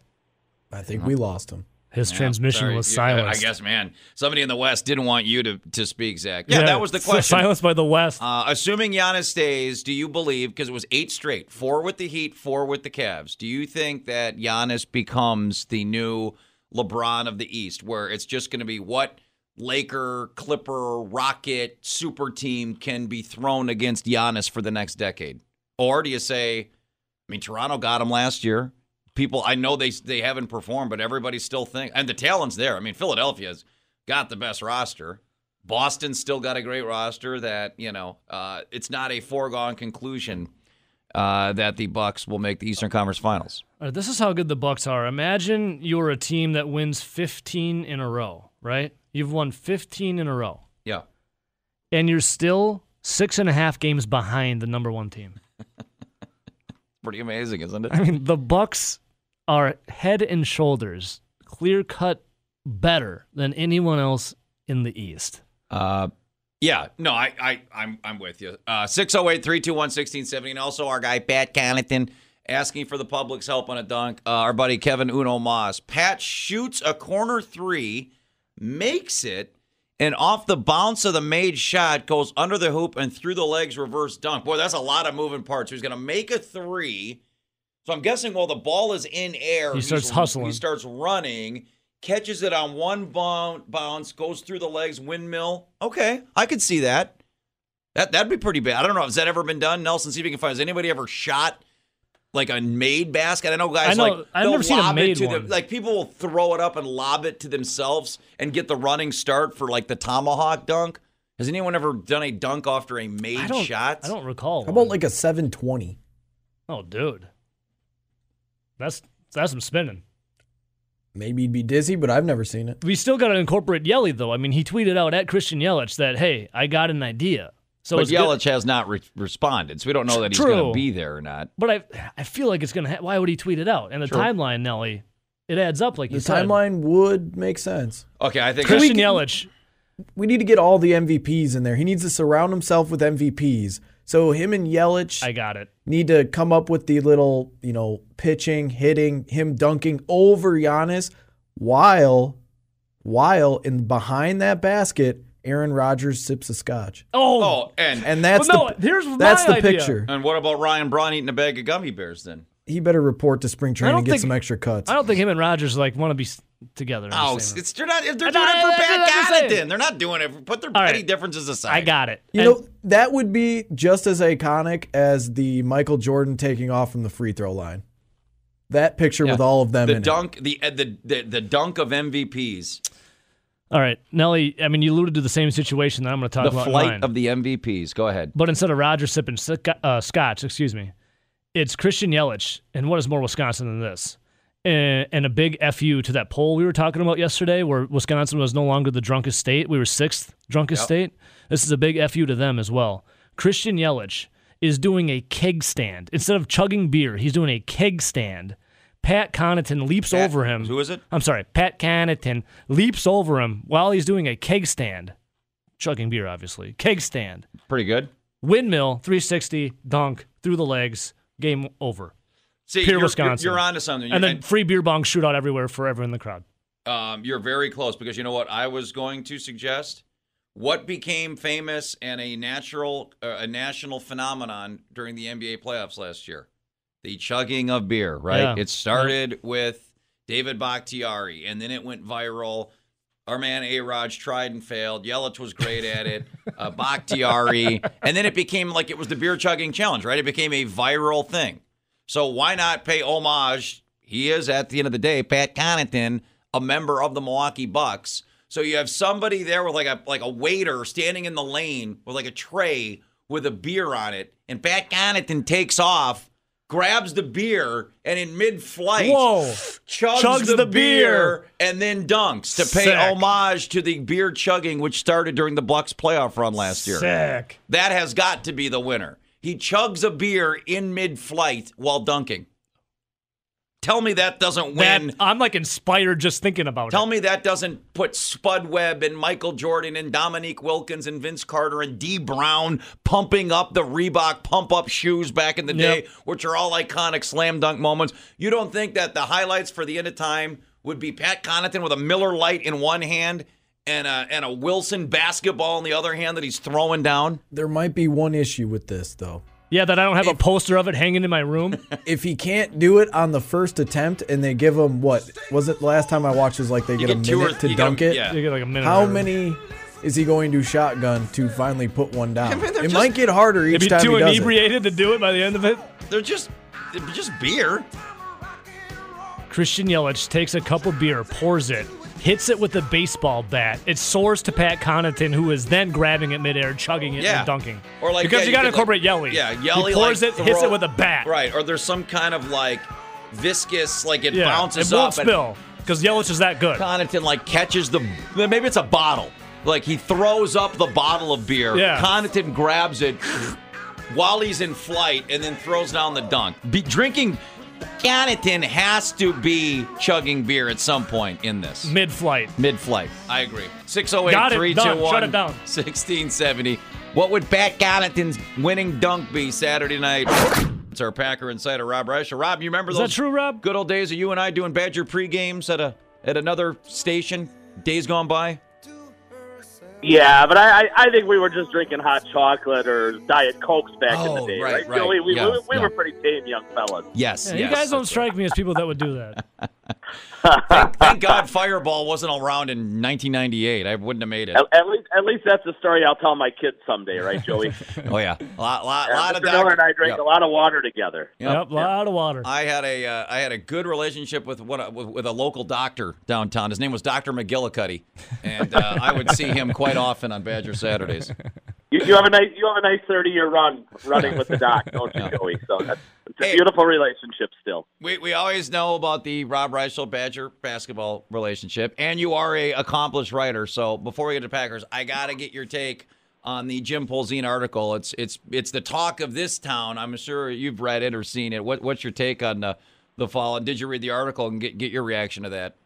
I think we lost him. His Yeah, transmission sorry. was Yeah, silenced. I guess, man, somebody in the West didn't want you to to speak, Zach. Yeah, that was the question. Silenced by the West. Uh, assuming Giannis stays, do you believe, because it was eight straight, four with the Heat, four with the Cavs, do you think that Giannis becomes the new LeBron of the East, where it's just going to be what Laker, Clipper, Rocket, super team can be thrown against Giannis for the next decade? Or do you say, I mean, Toronto got him last year. People, I know they they haven't performed, but everybody still think, and the talent's there. I mean, Philadelphia's got the best roster. Boston's still got a great roster that you know uh, it's not a foregone conclusion uh, that the Bucks will make the Eastern Conference Finals. Right, this is how good the Bucks are. Imagine you're a team that wins 15 in a row, right? You've won 15 in a row, Yeah, and you're still six and a half games behind the number one team. pretty amazing, isn't it? I mean, the Bucks are head and shoulders, clear cut, better than anyone else in the East. Uh, yeah, no, I, I, I'm, I'm with you. Uh, 608 321 1670. And also our guy, Pat Connaughton, asking for the public's help on a dunk. Uh, our buddy, Kevin Uno Moss. Pat shoots a corner three, makes it, and off the bounce of the made shot goes under the hoop and through the legs reverse dunk. Boy, that's a lot of moving parts. He's going to make a three. So I'm guessing while the ball is in air, He starts hustling. He starts running, catches it on one bounce, goes through the legs, windmill. Okay, I could see that. That that'd be pretty bad. I don't know. Has that ever been done? Nelson, see if you can find. Has anybody ever shot like a made basket? I know guys I know- like I've they'll never seen a made it to one. The, like people will throw it up and lob it to themselves and get the running start for like the tomahawk dunk. Has anyone ever done a dunk after a made don't, shot? I don't recall. How about like a 720? Oh, dude, that's that's some spinning. Maybe he'd be dizzy, but I've never seen it. We still got to incorporate Yelly though. I mean, he tweeted out at Christian Yelich that, "Hey, I got an idea." So but it's good- Yelich has not re- responded, so we don't know that he's going to be there or not. But I, I feel like it's gonna. Ha- why would he tweet it out? And the True. timeline, Nelly, it adds up like The you said. timeline would make sense. Okay, I think Christian we- Yelich. We need to get all the MVPs in there. He needs to surround himself with MVPs. So him and Yelich I got it. need to come up with the little, you know, pitching, hitting, him dunking over Giannis while while in behind that basket, Aaron Rodgers sips a scotch. Oh, Oh, and And that's Well, no, the here's that's my the idea. picture. and what about Ryan Braun eating a bag of gummy bears then? He better report to spring training and get think- some extra cuts. I don't think him and Rodgers like want to be s- together. I'm Oh, it's they're not. If they're doing I- it for I- Pat I'm just saying. Connaughton. They're not doing it. Put their All petty right. differences aside. I got it. You And- know, that would be just as iconic as the Michael Jordan taking off from the free throw line. That picture Yeah. with all of them the in dunk, the, uh, the the the dunk of MVPs, all right, Nelly. I mean, you alluded to the same situation that I'm going to talk the about. in flight mine. of the MVPs. Go ahead. But instead of Roger sipping uh, scotch, excuse me, it's Christian Yelich. And what is more Wisconsin than this? And, and a big fu to that poll we were talking about yesterday, where Wisconsin was no longer the drunkest state. We were sixth drunkest Yep. state. This is a big fu to them as well. Christian Yelich is doing a keg stand instead of chugging beer. He's doing a keg stand. Pat Connaughton leaps Pat- over him. who is it? I'm sorry. Pat Connaughton leaps over him while he's doing a keg stand, chugging beer, obviously. Keg stand. Pretty good. Windmill, 360, dunk, through the legs, game over. See, Pure you're, Wisconsin. You're, you're onto something. And then free beer bong shootout everywhere for everyone in the crowd. um, you're very close because you know what I was going to suggest. What became famous and a natural, uh, a national phenomenon during the NBA playoffs last year? The chugging of beer, right? Yeah. It started with David Bakhtiari, and then it went viral. Our man A-Rod tried and failed. Yelich was great at it. Uh, Bakhtiari, and then it became like it was the beer chugging challenge, right? It became a viral thing. So why not pay homage? He is, at the end of the day, Pat Connaughton, a member of the Milwaukee Bucks. So you have somebody there with like a like a waiter standing in the lane with like a tray with a beer on it, and Pat Connaughton takes off, grabs the beer, and in mid-flight, Whoa. chugs, Chugs the, the beer, beer. and then dunks to pay Sick. homage to the beer chugging which started during the Bucks playoff run last year. Sick. That has got to be the winner. He chugs a beer in mid-flight while dunking. Tell me that doesn't That, win. I'm like inspired just thinking about Tell it. Tell me that doesn't put Spud Webb and Michael Jordan and Dominique Wilkins and Vince Carter and Dee Brown pumping up the Reebok pump up shoes back in the day, Yep. which are all iconic slam dunk moments. You don't think that the highlights for the end of time would be Pat Connaughton with a Miller Lite in one hand and a, and a Wilson basketball on the other hand that he's throwing down? There might be one issue with this though. Yeah, that I don't have a poster of it hanging in my room. If he can't do it on the first attempt and they give him what was it the last time I watched was like they You get, a get two or- minute to you get a- dunk it. yeah. you get like a minute. How or- many is he going to shotgun to finally put one down? I mean, it just- might get harder each time too he does it. inebriated to do it by the end of it. They're just they're just beer. Christian Yelich takes a cup of beer, pours it, hits it with a baseball bat. It soars to Pat Connaughton, who is then grabbing it midair, chugging it, Yeah. and dunking. Or like because yeah, you got to could, like- incorporate Yelly. Yeah, Yelly He pours like, it, hits it with a bat. Right, or there's some kind of like viscous, like it Yeah, bounces it won't up. spill because Yelich is that good. Connaughton like catches the maybe it's a bottle. Like he throws up the bottle of beer. Yeah. Connaughton grabs it while he's in flight and then throws down the dunk. Be, drinking. Connaughton has to be chugging beer at some point in this. Mid-flight. Mid flight. I agree. 608 321 Shut it down. 1670. What would Pat Connaughton's winning dunk be Saturday night? It's our Packer Insider, Rob Reischel. Rob, you remember Is those that true, Rob? good old days of you and I doing Badger pre-games at a at another station? Days gone by? Yeah, but I, I I think we were just drinking hot chocolate or diet cokes back in Oh, the day, right, right? right. Joey? We, Yeah, we, we yeah. were pretty tame young fellas. Yes, Yeah, yes. you guys don't strike me as people that would do that. right. Thank God Fireball wasn't around in 1998. I wouldn't have made it. At, at least at least that's a story I'll tell my kids someday, right, Joey? Oh yeah, a lot, lot, Yeah, lot of Mr. Miller and I doc- drank Yep. a lot of water together. Yep, Yep, a lot of water. I had a uh, I had a good relationship with one with, with a local doctor downtown. His name was Doctor McGillicuddy, and uh, I would see him quite often on Badger Saturdays. You, you have a nice you have a nice thirty year run running with the doc, don't you, Joey? So that's it's a Hey. beautiful relationship still. We we always know about the Rob Reischel Badger basketball relationship, and you are a accomplished writer. So before we get to Packers, I gotta get your take on the Jim Polzin article. It's it's it's the talk of this town. I'm sure you've read it or seen it. What what's your take on the the fall? And did you read the article and get get your reaction to that?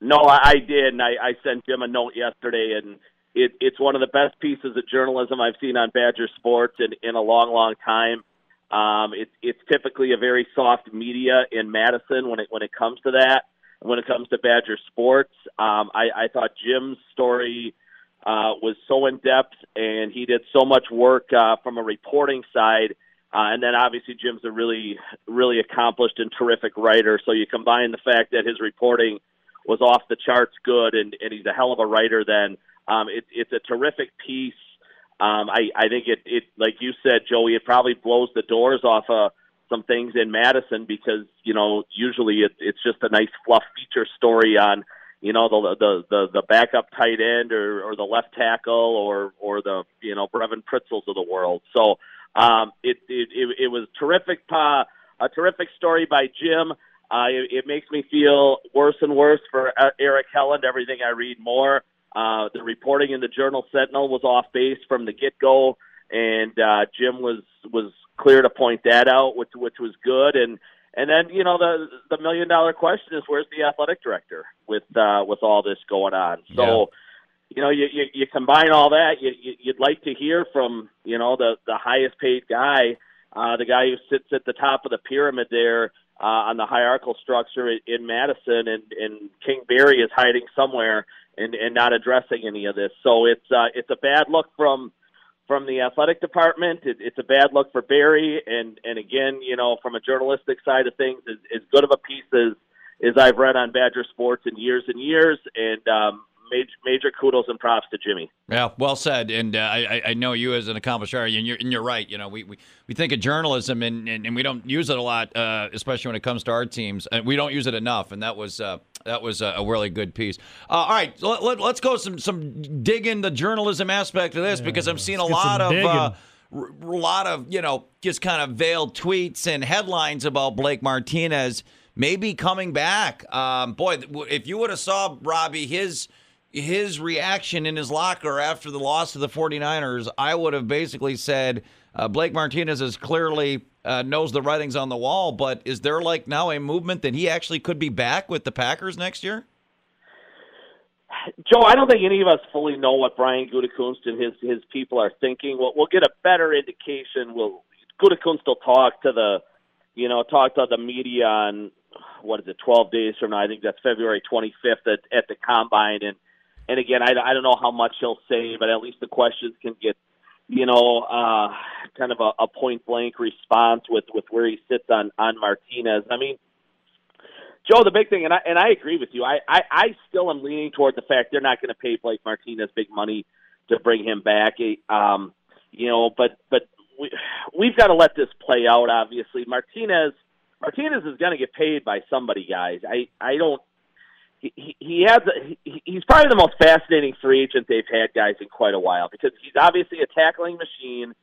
No, I, I did, and I, I sent Jim a note yesterday, and it, it's one of the best pieces of journalism I've seen on Badger sports in, in a long, long time. Um, it, it's typically a very soft media in Madison when it when it comes to that. When it comes to Badger sports, um, I, I thought Jim's story uh, was so in depth, and he did so much work uh, from a reporting side. Uh, and then obviously Jim's a really, really accomplished and terrific writer. So you combine the fact that his reporting was off the charts good, and, and he's a hell of a writer. Then um, it, it's a terrific piece. Um, I, I think it, it, like you said, Joey, it probably blows the doors off of some things in Madison because you know usually it, it's just a nice fluff feature story on you know the the the, the backup tight end or, or the left tackle or or the you know Brevin Pritzels of the world. So um, it, it it it was terrific. Uh, a terrific story by Jim. Uh, it, it makes me feel worse and worse for uh, Erik Helland. Everything I read more. Uh, the reporting in the Journal Sentinel was off base from the get go, and uh, Jim was was clear to point that out, which which was good. And and then you know the the million dollar question is where's the athletic director with uh, with all this going on? So. Yeah. You know, you, you you combine all that. You, you you'd like to hear from you know the the highest paid guy, uh, the guy who sits at the top of the pyramid there uh, on the hierarchical structure in, in Madison, and and King Barry is hiding somewhere and and not addressing any of this. So it's uh, it's a bad look from from the athletic department. It, it's a bad look for Barry, and and again, you know, from a journalistic side of things, as, as good of a piece as as I've read on Badger Sports in years and years, and um, major, major kudos and props to Jimmy. Yeah, well said. And uh, I, I know you as an accomplished and you're, and you're right. You know, we, we, we think of journalism, and, and, and we don't use it a lot, uh, especially when it comes to our teams. And we don't use it enough. And that was uh, that was a, really good piece. Uh, all right, let, let, us go some some dig in the journalism aspect of this because I'm seeing a lot of. digging. Uh, r- a lot of you know just kind of veiled tweets and headlines about Blake Martinez maybe coming back. Um, boy, if you would have saw Robbie his his reaction in his locker after the loss to the 49ers, I would have basically said uh, Blake Martinez is clearly uh, knows the writings on the wall, but is there like now a movement that he actually could be back with the Packers next year? Joe, I don't think any of us fully know what Brian Gutekunst and his his people are thinking. We'll, we'll get a better indication. We'll Gutekunst will talk to the, you know, talk to the media on what is it, 12 days from now. I think that's February 25th at, at the combine. And and again, I, I don't know how much he'll say, but at least the questions can get, you know, uh, kind of a, a point blank response with with where he sits on on Martinez. I mean. Joe, the big thing, and I and I agree with you. I I, I still am leaning toward the fact they're not going to pay Blake Martinez big money to bring him back. Um, you know, but but we we've got to let this play out. Obviously, Martinez Martinez is going to get paid by somebody, guys. I I don't. He he, has a, he, he's probably the most fascinating free agent they've had, guys, in quite a while because he's obviously a tackling machine.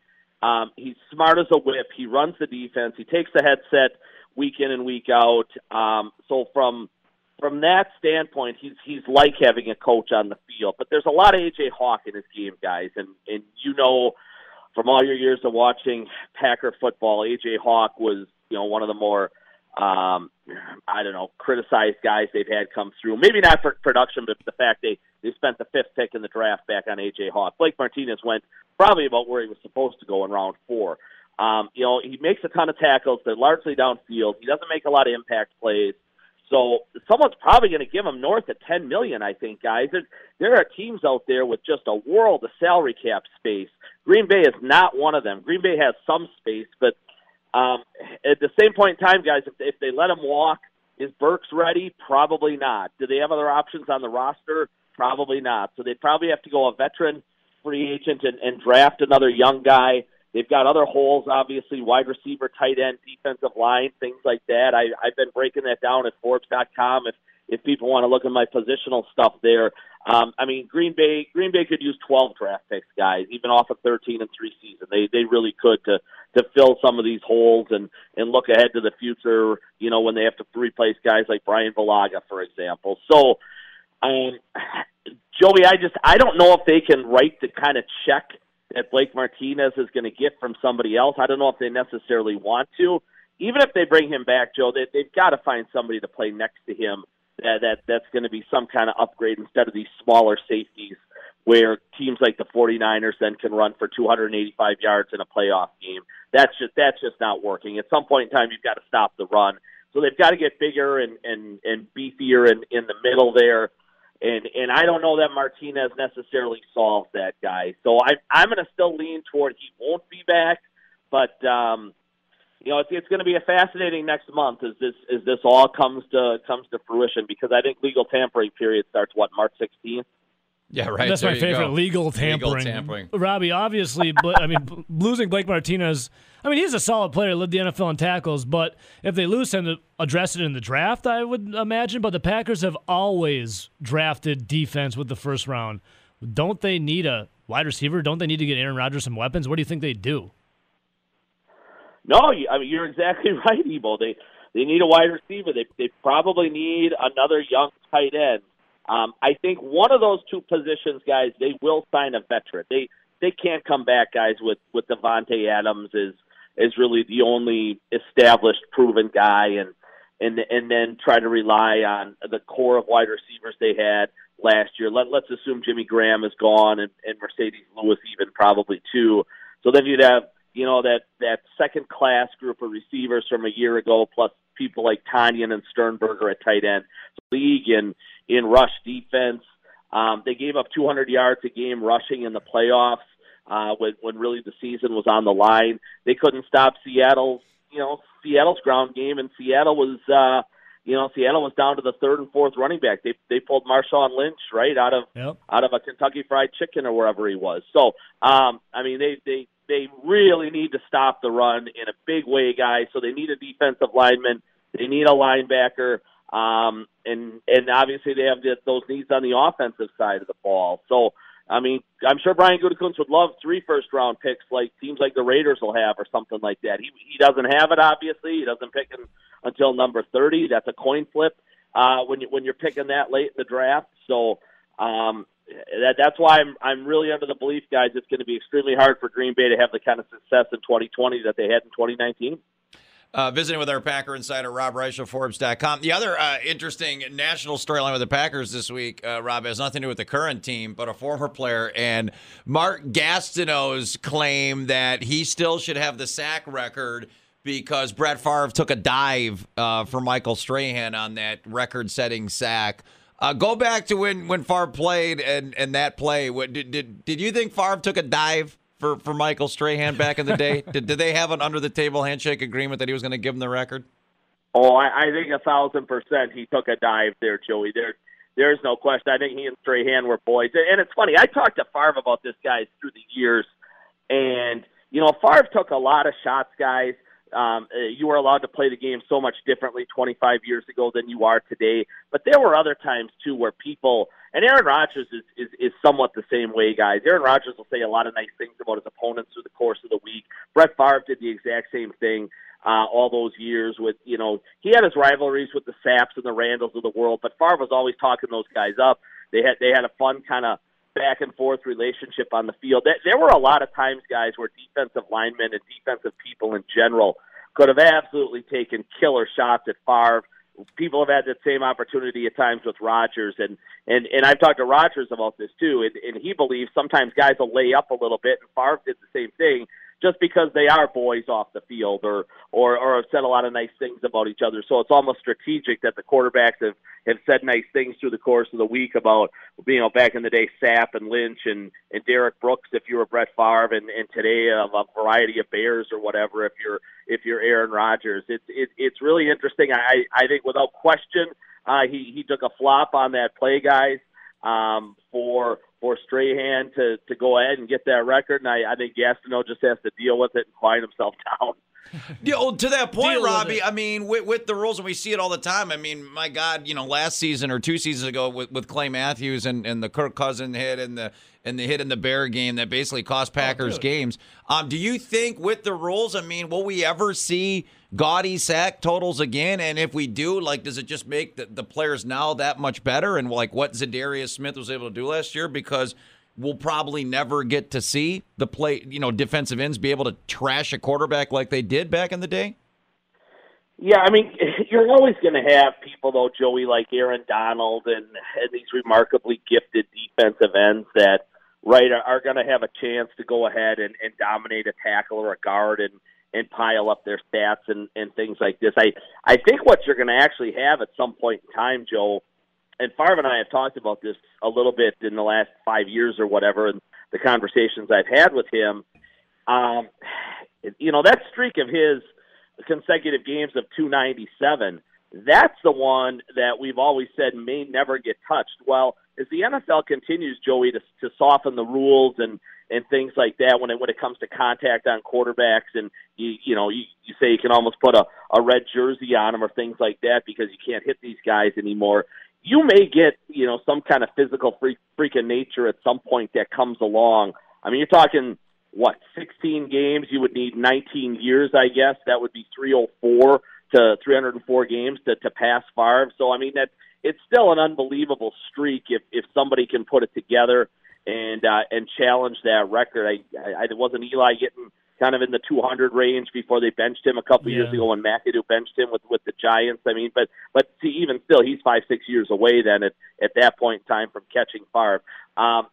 Um, he's smart as a whip. He runs the defense. He takes the headset week in and week out. Um, so from from that standpoint, he's he's like having a coach on the field. But there's a lot of AJ Hawk in his game, guys, and and you know from all your years of watching Packer football, AJ Hawk was you know one of the more um, I don't know criticized guys they've had come through. Maybe not for production, but the fact they they spent the fifth pick in the draft back on AJ Hawk. Blake Martinez went probably about where he was supposed to go in round four. Um, you know, he makes a ton of tackles. They're largely downfield. He doesn't make a lot of impact plays. So someone's probably going to give him north of ten million. I think, guys. There, there are teams out there with just a world of salary cap space. Green Bay is not one of them. Green Bay has some space, but um, at the same point in time, guys, if, if they let him walk, is Burks ready? Probably not. Do they have other options on the roster? Probably not. So they'd probably have to go a veteran free agent and, and draft another young guy. They've got other holes, obviously, wide receiver, tight end, defensive line, things like that. I, I've been breaking that down at Forbes.com if if people want to look at my positional stuff there. Um, I mean, Green Bay Green Bay could use 12 draft picks, guys, even off of 13 and three season. They they really could to to fill some of these holes and and look ahead to the future. You know, when they have to replace guys like Bryan Bulaga, for example. So, um, Joey, I just I don't know if they can write the kind of check that Blake Martinez is going to get from somebody else. I don't know if they necessarily want to. Even if they bring him back, Joe, they, they've got to find somebody to play next to him that, that that's going to be some kind of upgrade instead of these smaller safeties where teams like the 49ers then can run for 285 yards in a playoff game. That's just that's just not working. At some point in time, you've got to stop the run. So they've got to get bigger and and and beefier in in the middle there. And and I don't know that Martinez necessarily solves that guy. So I I'm going to still lean toward he won't be back, but um you know, it's, it's going to be a fascinating next month as this as this all comes to comes to fruition because I think legal tampering period starts what March 16th. Yeah, right. That's There my favorite go. legal tampering. Legal tampering. Robbie, obviously, but I mean, losing Blake Martinez. I mean, he's a solid player, led the NFL in tackles. But if they lose him, address it in the draft, I would imagine. But the Packers have always drafted defense with the first round. Don't they need a wide receiver? Don't they need to get Aaron Rodgers some weapons? What do you think they do? No, you- I mean you're exactly right, Ebo. They They need a wide receiver. They they probably need another young tight end. Um, I think one of those two positions, guys, they will sign a veteran. They they can't come back, guys, with with Davante Adams is is really the only established, proven guy, and and and then try to rely on the core of wide receivers they had last year. Let, let's assume Jimmy Graham is gone and, and Marcedes Lewis even probably too. So then you'd have you know that that second class group of receivers from a year ago, plus people like Tonyan and Sternberger at tight end. League in in rush defense. Um, they gave up 200 yards a game rushing in the playoffs uh, when when really the season was on the line. They couldn't stop Seattle's you know Seattle's ground game, and Seattle was. Uh, you know, Seattle was down to the third and fourth running back. They they pulled Marshawn Lynch right out of Yep. out of a Kentucky Fried Chicken or wherever he was. So, um, I mean, they they they really need to stop the run in a big way, guys. So they need a defensive lineman. They need a linebacker. Um, and and obviously they have the, those needs on the offensive side of the ball. So I mean, I'm sure Brian Gutekunst would love three first round picks, like teams like the Raiders will have, or something like that. He he doesn't have it, obviously. He doesn't pick him until number 30. That's a coin flip uh, when you when you're picking that late in the draft. So um, that that's why I'm I'm really under the belief, guys. It's going to be extremely hard for Green Bay to have the kind of success in 2020 that they had in 2019. Uh, visiting with our Packer insider, Rob Reich of Forbes.com. The other uh, interesting national storyline with the Packers this week, uh, Rob, has nothing to do with the current team, but a former player. And Mark Gastineau's claim that he still should have the sack record because Brett Favre took a dive uh, for Michael Strahan on that record setting sack. Uh, go back to when, when Favre played and, and that play. What, did, did, did you think Favre took a dive for, for Michael Strahan back in the day? did, did they have an under the table handshake agreement that he was going to give him the record? Oh, I, I think a thousand percent he took a dive there, Joey. There, there's no question. I think he and Strahan were boys. And it's funny. I talked to Favre about this guys through the years, and you know, Favre took a lot of shots, guys. Um, uh, you were allowed to play the game so much differently 25 years ago than you are today. But there were other times too where people and Aaron Rodgers is, is is somewhat the same way, guys. Aaron Rodgers will say a lot of nice things about his opponents through the course of the week. Brett Favre did the exact same thing uh, all those years. With you know, he had his rivalries with the Sapps and the Randles of the world, but Favre was always talking those guys up. They had they had a fun kind of back and forth relationship on the field. There- were a lot of times, guys, where defensive linemen and defensive people in general could have absolutely taken killer shots at Favre. People have had that same opportunity at times with Rodgers, and and and I've talked to Rodgers about this too, and, and he believes sometimes guys will lay up a little bit, and Favre did the same thing just because they are boys off the field or or or have said a lot of nice things about each other. So it's almost strategic that the quarterbacks have have said nice things through the course of the week about you know back in the day Sapp and Lynch and and Derrick Brooks if you were Brett Favre and and today a, a variety of Bears or whatever if you're if you're Aaron Rodgers. It's it, it's really interesting. I I think without question uh, he he took a flop on that play, guys. Um, for for Strahan to to go ahead and get that record, and I, I think Gastineau just has to deal with it and quiet himself down. You know, to that point, Deal Robbie. I mean, with, with the rules, and we see it all the time. I mean, my God, you know, last season or two seasons ago with, with Clay Matthews and, and the Kirk Cousin hit and the and the hit in the Bear game that basically cost Packers dude. games. Um, do you think with the rules, I mean, will we ever see gaudy sack totals again? And if we do, like, does it just make the, the players now that much better? And like what Za'Darius Smith was able to do last year because we'll probably never get to see the play, you know, defensive ends be able to trash a quarterback like they did back in the day. Yeah, I mean, you're always going to have people, though, Joey, like Aaron Donald and, and these remarkably gifted defensive ends that, right, are, are going to have a chance to go ahead and, and dominate a tackle or a guard and, and pile up their stats and, and things like this. I, I think what you're going to actually have at some point in time, Joe, and Favre and I have talked about this a little bit in the last five years or whatever, and the conversations I've had with him. Um, you know, that streak of his consecutive games of 297, that's the one that we've always said may never get touched. Well, as the NFL continues, Joey, to, to soften the rules and and things like that when it when it comes to contact on quarterbacks and you you know you, you say you can almost put a, a red jersey on them or things like that because you can't hit these guys anymore you may get you know some kind of physical freak freak of nature at some point that comes along i mean you're talking what 16 games you would need 19 years i guess that would be 304 to 304 games to to pass Favre. So I mean that it's still an unbelievable streak if if somebody can put it together and uh, and challenge that record. I, I, I wasn't Eli getting kind of in the 200 range before they benched him a couple Yeah. years ago when McAdoo benched him with with the Giants. I mean, but but see, even still, he's five six years away then at at that point in time from catching Favre. Um,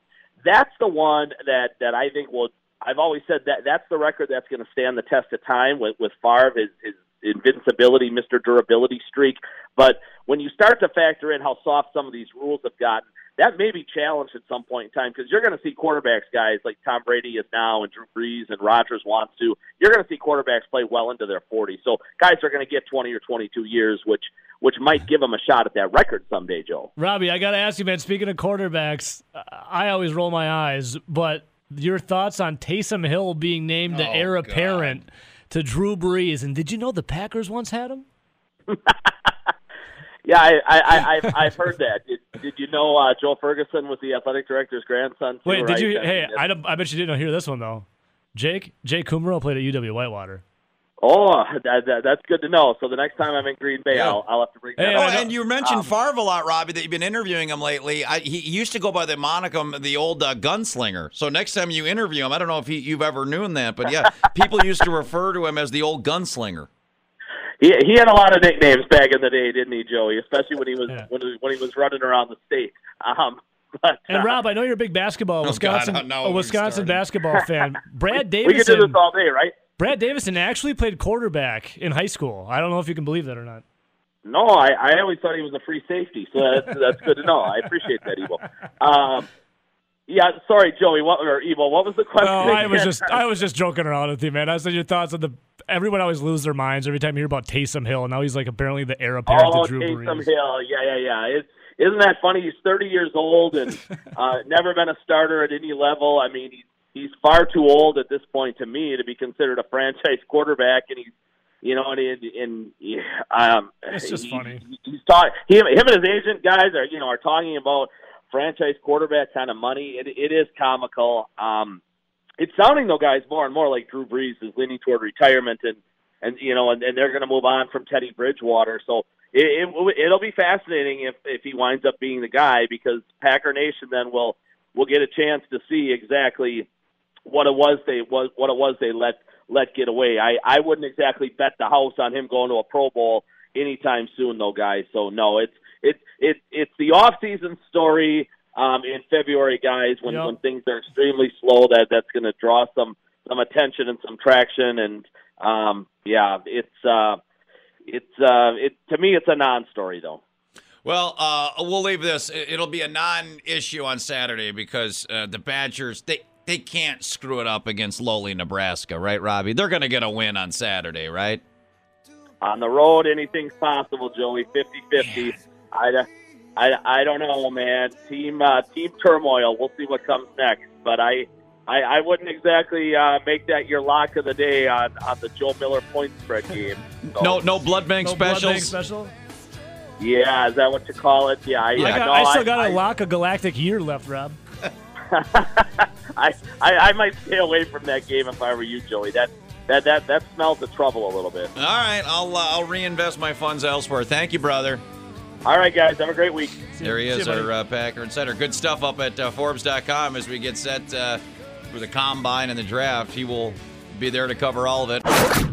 that's the one that that I think will. I've always said that that's the record that's going to stand the test of time with with Favre his, his invincibility, Mr. Durability streak. But when you start to factor in how soft some of these rules have gotten, that may be challenged at some point in time because you're going to see quarterbacks, guys like Tom Brady is now, and Drew Brees and Rodgers wants to. You're going to see quarterbacks play well into their 40s. So guys are going to get 20 or 22 years, which which might give them a shot at that record someday, Joe. Robbie, I got to ask you, man. Speaking of quarterbacks, I always roll my eyes, but your thoughts on Taysom Hill being named the Oh, heir God. apparent to Drew Brees? And did you know the Packers once had him? Yeah, I, I, I I've, I've heard that. Did, did you know uh, Joe Ferguson was the athletic director's grandson? Too, Wait, did right? you? I Hey, I, don't- I bet you didn't hear this one though. Jake Jake Kumerow played at UW Whitewater. Oh, that, that, that's good to know. So the next time I'm in Green Bay, Yeah. I'll, I'll have to bring that Hey, Oh, up. I and you mentioned Um, Favre a lot, Robbie. That you've been interviewing him lately. I, he used to go by the monicum, the old uh, gunslinger. So next time you interview him, I don't know if he, you've ever known that, but yeah, people used to refer to him as the old gunslinger. He he had a lot of nicknames back in the day, didn't he, Joey? Especially when he was Yeah. when he, when he was running around the state. Um, but And uh, Rob, I know you're a big basketball, Oh, Wisconsin, God, a Wisconsin basketball fan. Brad Davison. we could do this all day, right? Brad Davison actually played quarterback in high school. I don't know if you can believe that or not. No, I, I always thought he was a free safety, so that's that's good to know. I appreciate that, Ebo. Um, yeah, sorry, Joey. What or Ebo? What was the question? Oh, I was just I was just joking around with you, man. I said your thoughts on the. Everyone always lose their minds every time you hear about Taysom Hill. And now he's like apparently the heir apparent Oh, to Drew Taysom Brees. Hill. Yeah, yeah, yeah. It, isn't that funny? He's 30 years old and uh, never been a starter at any level. I mean, he's he's far too old at this point to me to be considered a franchise quarterback, and he's you know, and and, and um, It's just he- funny. He's talking. Him, him and his agent guys are you know are talking about franchise quarterback kind of money. It it is comical. Um, it's sounding though, guys, more and more like Drew Brees is leaning toward retirement, and and you know, and, and they're going to move on from Teddy Bridgewater. So it, it it'll be fascinating if if he winds up being the guy because Packer Nation then will will get a chance to see exactly what it was they was what it was they let let get away. I I wouldn't exactly bet the house on him going to a Pro Bowl anytime soon, though, guys. So no, it's it's it's it's the off season story um, in February, guys, when Yep. when things are extremely slow. That that's going to draw some some attention and some traction, and um, yeah, it's uh, it's uh, it to me it's a non-story though. Well, uh, we'll leave this. It- It'll be a non-issue on Saturday because uh, the Badgers they they can't screw it up against lowly Nebraska, right, Robbie? They're going to get a win on Saturday, right? on the road, anything's possible, Joey. 50-50. I, I, I don't know, man. Team uh, team turmoil. We'll see what comes next. But I, I, I wouldn't exactly uh, make that your lock of the day on, on the Joe Miller point spread game. So, No, no blood bank No blood bank specials. special. Yeah, is that what you call it? Yeah, I, I, got, no, I still I, got a I, lock of galactic year left, Rob. I, I, I might stay away from that game if I were you, Joey. That that that that smells of trouble a little bit. All right, I'll uh, I'll reinvest my funds elsewhere. Thank you, brother. All right, guys, have a great week. There he is, you, buddy. our uh, Packer Insider. Good stuff up at uh, Forbes.com as we get set uh, for the combine and the draft. He will be there to cover all of it.